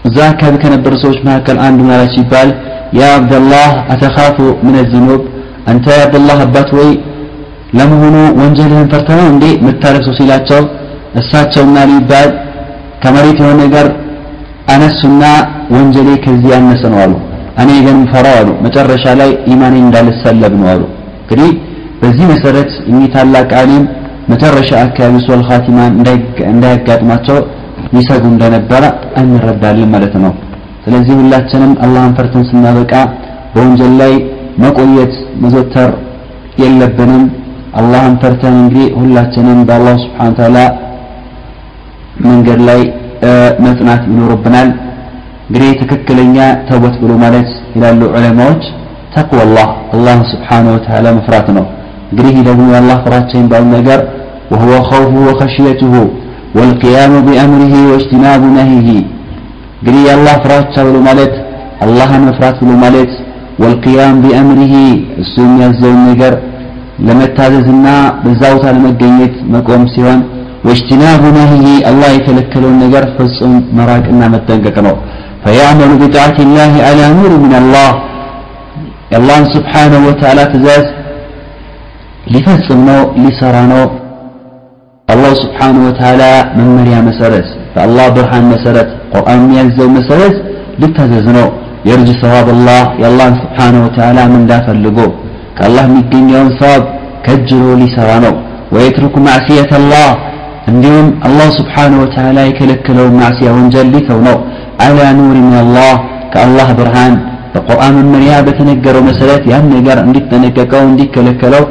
ከዛ አካባቢ ከነበሩ ሰዎች መካከል አንዱ ማለት ሲባል ያ አብደላህ አተኻፉ ምን ዝኑብ አንተ የአብደላህ አባት ወይ ለመሆኑ ወንጀልህን ፈርተ ነው እንዴ የምታለቅሰው ሲላቸው እሳቸውና ሊባል ከመሬት የሆነ ነገር አነሱና ወንጀሌ ከዚህ ያነሰ ነው አሉ። እኔ ግን ፈራው አሉ። መጨረሻ ላይ ኢማኔ እንዳልሰለብ ነው አሉ። እንግዲህ በዚህ መሰረት እኚህ ታላቅ አሊም መጨረሻ አካባቢ ሱል ኻቲማን እንዳያጋጥማቸው ይሰጉ እንደነበረ እንረዳለን ማለት ነው። ስለዚህ ሁላችንም አላህን ፈርተን ስናበቃ በወንጀል ላይ መቆየት መዘተር የለብንም። አላህን ፈርተን እንግዲህ ሁላችንም በአላህ ስብሓን መንገድ ላይ መጽናት ይኖርብናል እንግዲህ ትክክለኛ ተውበት ብሎ ማለት ይላሉ ዑለማዎች ተቅዋላህ አላህ ስብሓን ወተዓላ መፍራት ነው እንግዲህ ደግሞ የአላህ ፍራቻ የሚባሉ ነገር وهو خوفه وخشيته والقيام بأمره واجتناب نهيه እንግዲህ የአላህ ፍራቻ ብሎ ማለት አላህን መፍራት ብሎ ማለት والقيام بأمره እሱ የሚያዘውን ነገር ለመታዘዝና በዛ ቦታ ለመገኘት መቆም ሲሆን واجتناب نهي الله يتلكلون نجر فصم مراك إنما متنققنا فيعمل بطاعة الله على نور من الله. الله سبحانه وتعالى تزاز لفصمنا لسرانا الله سبحانه وتعالى من مريم مسرس. فالله برهان مسرس قرآن ينزل مسرس لتزازنا يرجي صواب الله الله سبحانه وتعالى من لا فلقوه كالله من الدنيا صاب كجروا لسرانا ويترك معصية الله. እንዲሁም አላህ ስብሓንሁ ወተዓላ የከለከለውን ማዕስያ ወንጀል ሊተው ነው አላ ኑር ምን አላህ ከአላህ ብርሃን በቁርአን መመሪያ በተነገረው መሰረት ያን ነገር እንዲጠነቀቀው እንዲከለከለው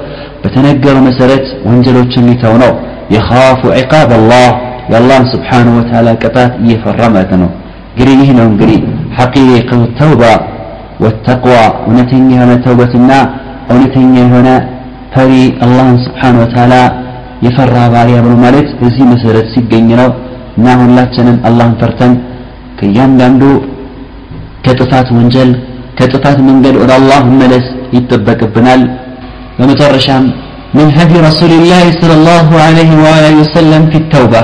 በተነገረው መሰረት ወንጀሎችን ሊተው ነው የኻፉ ዒቃብ አላህ የአላህን ስብሓንሁ ወተዓላ ቅጣት እየፈራ ማለት ነው እንግዲህ ይህ ነው እንግዲህ ሐቂቀቱ ተውባ ወተቅዋ እውነተኛ የሆነ ተውበትና እውነተኛ የሆነ ፈሪ አላህን ስብሓንሁ ወተዓላ የፈራ ባሪያ ብሎ ማለት በዚህ መሰረት ሲገኝ ነው እና ሁላችንም አላህን ፈርተን ከእያንዳንዱ ከጥፋት ወንጀል ከጥፋት መንገድ ወደ አላህ መመለስ ይጠበቅብናል በመጨረሻም من هدي رسول الله صلى الله عليه وآله وسلم في التوبة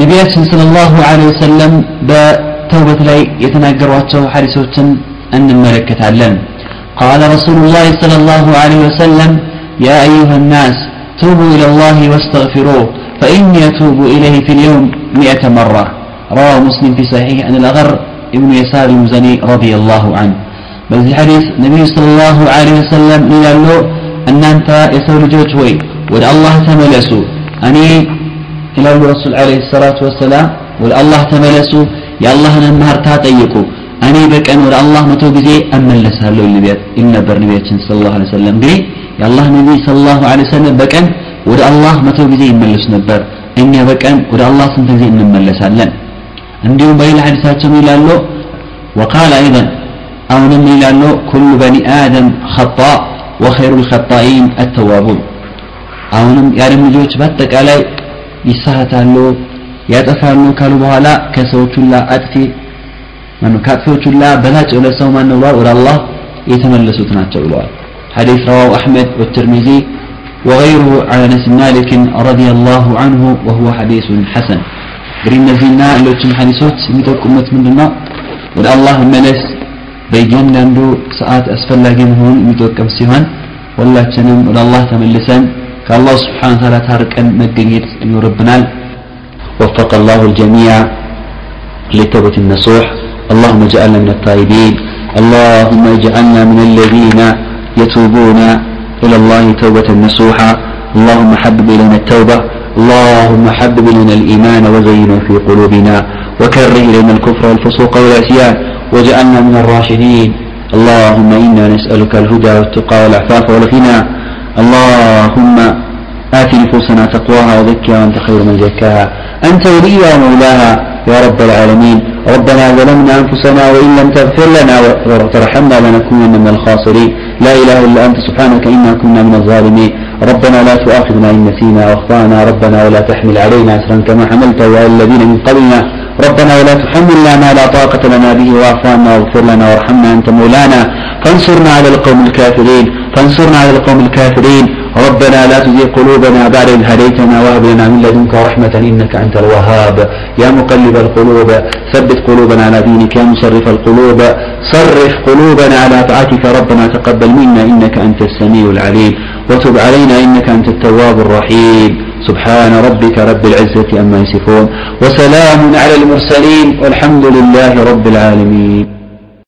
نبياتنا صلى الله عليه وسلم بتوبة لي يتناقروا حديثوتن أن الملكة علم قال رسول الله صلى الله عليه وسلم يا أيها الناس توبوا إلى الله واستغفروه فإني أتوب إليه في اليوم مئة مرة رواه مسلم في صحيح أن الأغر ابن يسار المزني رضي الله عنه በዚህ ሐዲስ ነቢዩ ሰለላሁ ዐለይሂ ወሰለም ይላሉ እናንተ የሰው ልጆች ወይ ወደ አላህ ተመለሱ እኔ ይላሉ ረሱል ዐለይሂ ሰላቱ ወሰላም ወደ አላህ ተመለሱ የአላህን ምህርታ ጠይቁ እኔ በቀን ወደ አላህ መቶ ጊዜ እመለሳለሁ ይል ነበር ነቢያችን ሰለላሁ ዐለይሂ ወሰለም እንግዲህ የአላህ ነቢይ ሰለላሁ ዐለይሂ ወሰለም በቀን ወደ አላህ መቶ ጊዜ ይመለሱ ነበር እኛ በቀን ወደ አላህ ስንት ጊዜ እንመለሳለን እንዲሁም በሌላ ሐዲሳቸው ይላሉ وقال أيضا አሁንም ይላሉ ኩሉ በኒ አደም ኸጣ ወኸይሩ ልኸጣኢን አተዋቡን አሁንም የአደም ልጆች በአጠቃላይ ይሳሳታሉ ያጠፋሉ ካሉ በኋላ ከሰዎች ሁላ አጥፊ ከአጥፊዎች ሁላ በላጭ የሆነ ሰው ማን ነው ብለዋል ወደ አላህ የተመለሱት ናቸው ብለዋል حديث رواه أحمد والترمذي وغيره عن أنس مالك رضي الله عنه وهو حديث حسن እንግዲህ እነዚህና ሌሎችም ሐዲሶች የሚጠቁሙት ምንድን ነው ወደ አላህ መመለስ በእያንዳንዱ ሰዓት አስፈላጊ መሆኑን የሚጠቅም ሲሆን ሁላችንም ወደ አላህ ተመልሰን ከአላህ ስብሓን ታላ ታርቀን መገኘት ይኖርብናል وفق الله الجميع للتوبة النصوح اللهم اجعلنا من التائبين اللهم اجعلنا من الذين يتوبون إلى الله توبة نصوحا. اللهم حبب إلينا التوبة. اللهم حبب إلينا الإيمان وزينه في قلوبنا. وكره إلينا الكفر والفسوق والعصيان. واجعلنا من الراشدين. اللهم إنا نسألك الهدى والتقى والعفاف والغنى. اللهم آت نفوسنا تقواها وزكها وأنت خير من زكاها. أنت وليها ومولاها يا رب العالمين. ربنا ظلمنا أنفسنا وإن لم تغفر لنا وترحمنا لنكونن من الخاسرين. لا إله إلا أنت سبحانك إنا كنا من الظالمين. ربنا لا تؤاخذنا إن نسينا وأخطأنا ربنا ولا تحمل علينا أسرا كما حملته على الذين من قبلنا. ربنا ولا تحملنا ما لا طاقة لنا به واعف عنا واغفر لنا وارحمنا أنت مولانا. فانصرنا على القوم الكافرين. فانصرنا على القوم الكافرين. ربنا لا تزغ قلوبنا بعد إذ هديتنا وهب لنا من لدنك رحمة إنك أنت الوهاب. يا مقلب القلوب ثبت قلوبنا على دينك. يا مصرف القلوب صرف قلوبنا على طاعتك. ربنا تقبل منا إنك أنت السميع العليم. وتب علينا إنك أنت التواب الرحيم. سبحان ربك رب العزة أما يصفون. وسلام على المرسلين. والحمد لله رب العالمين.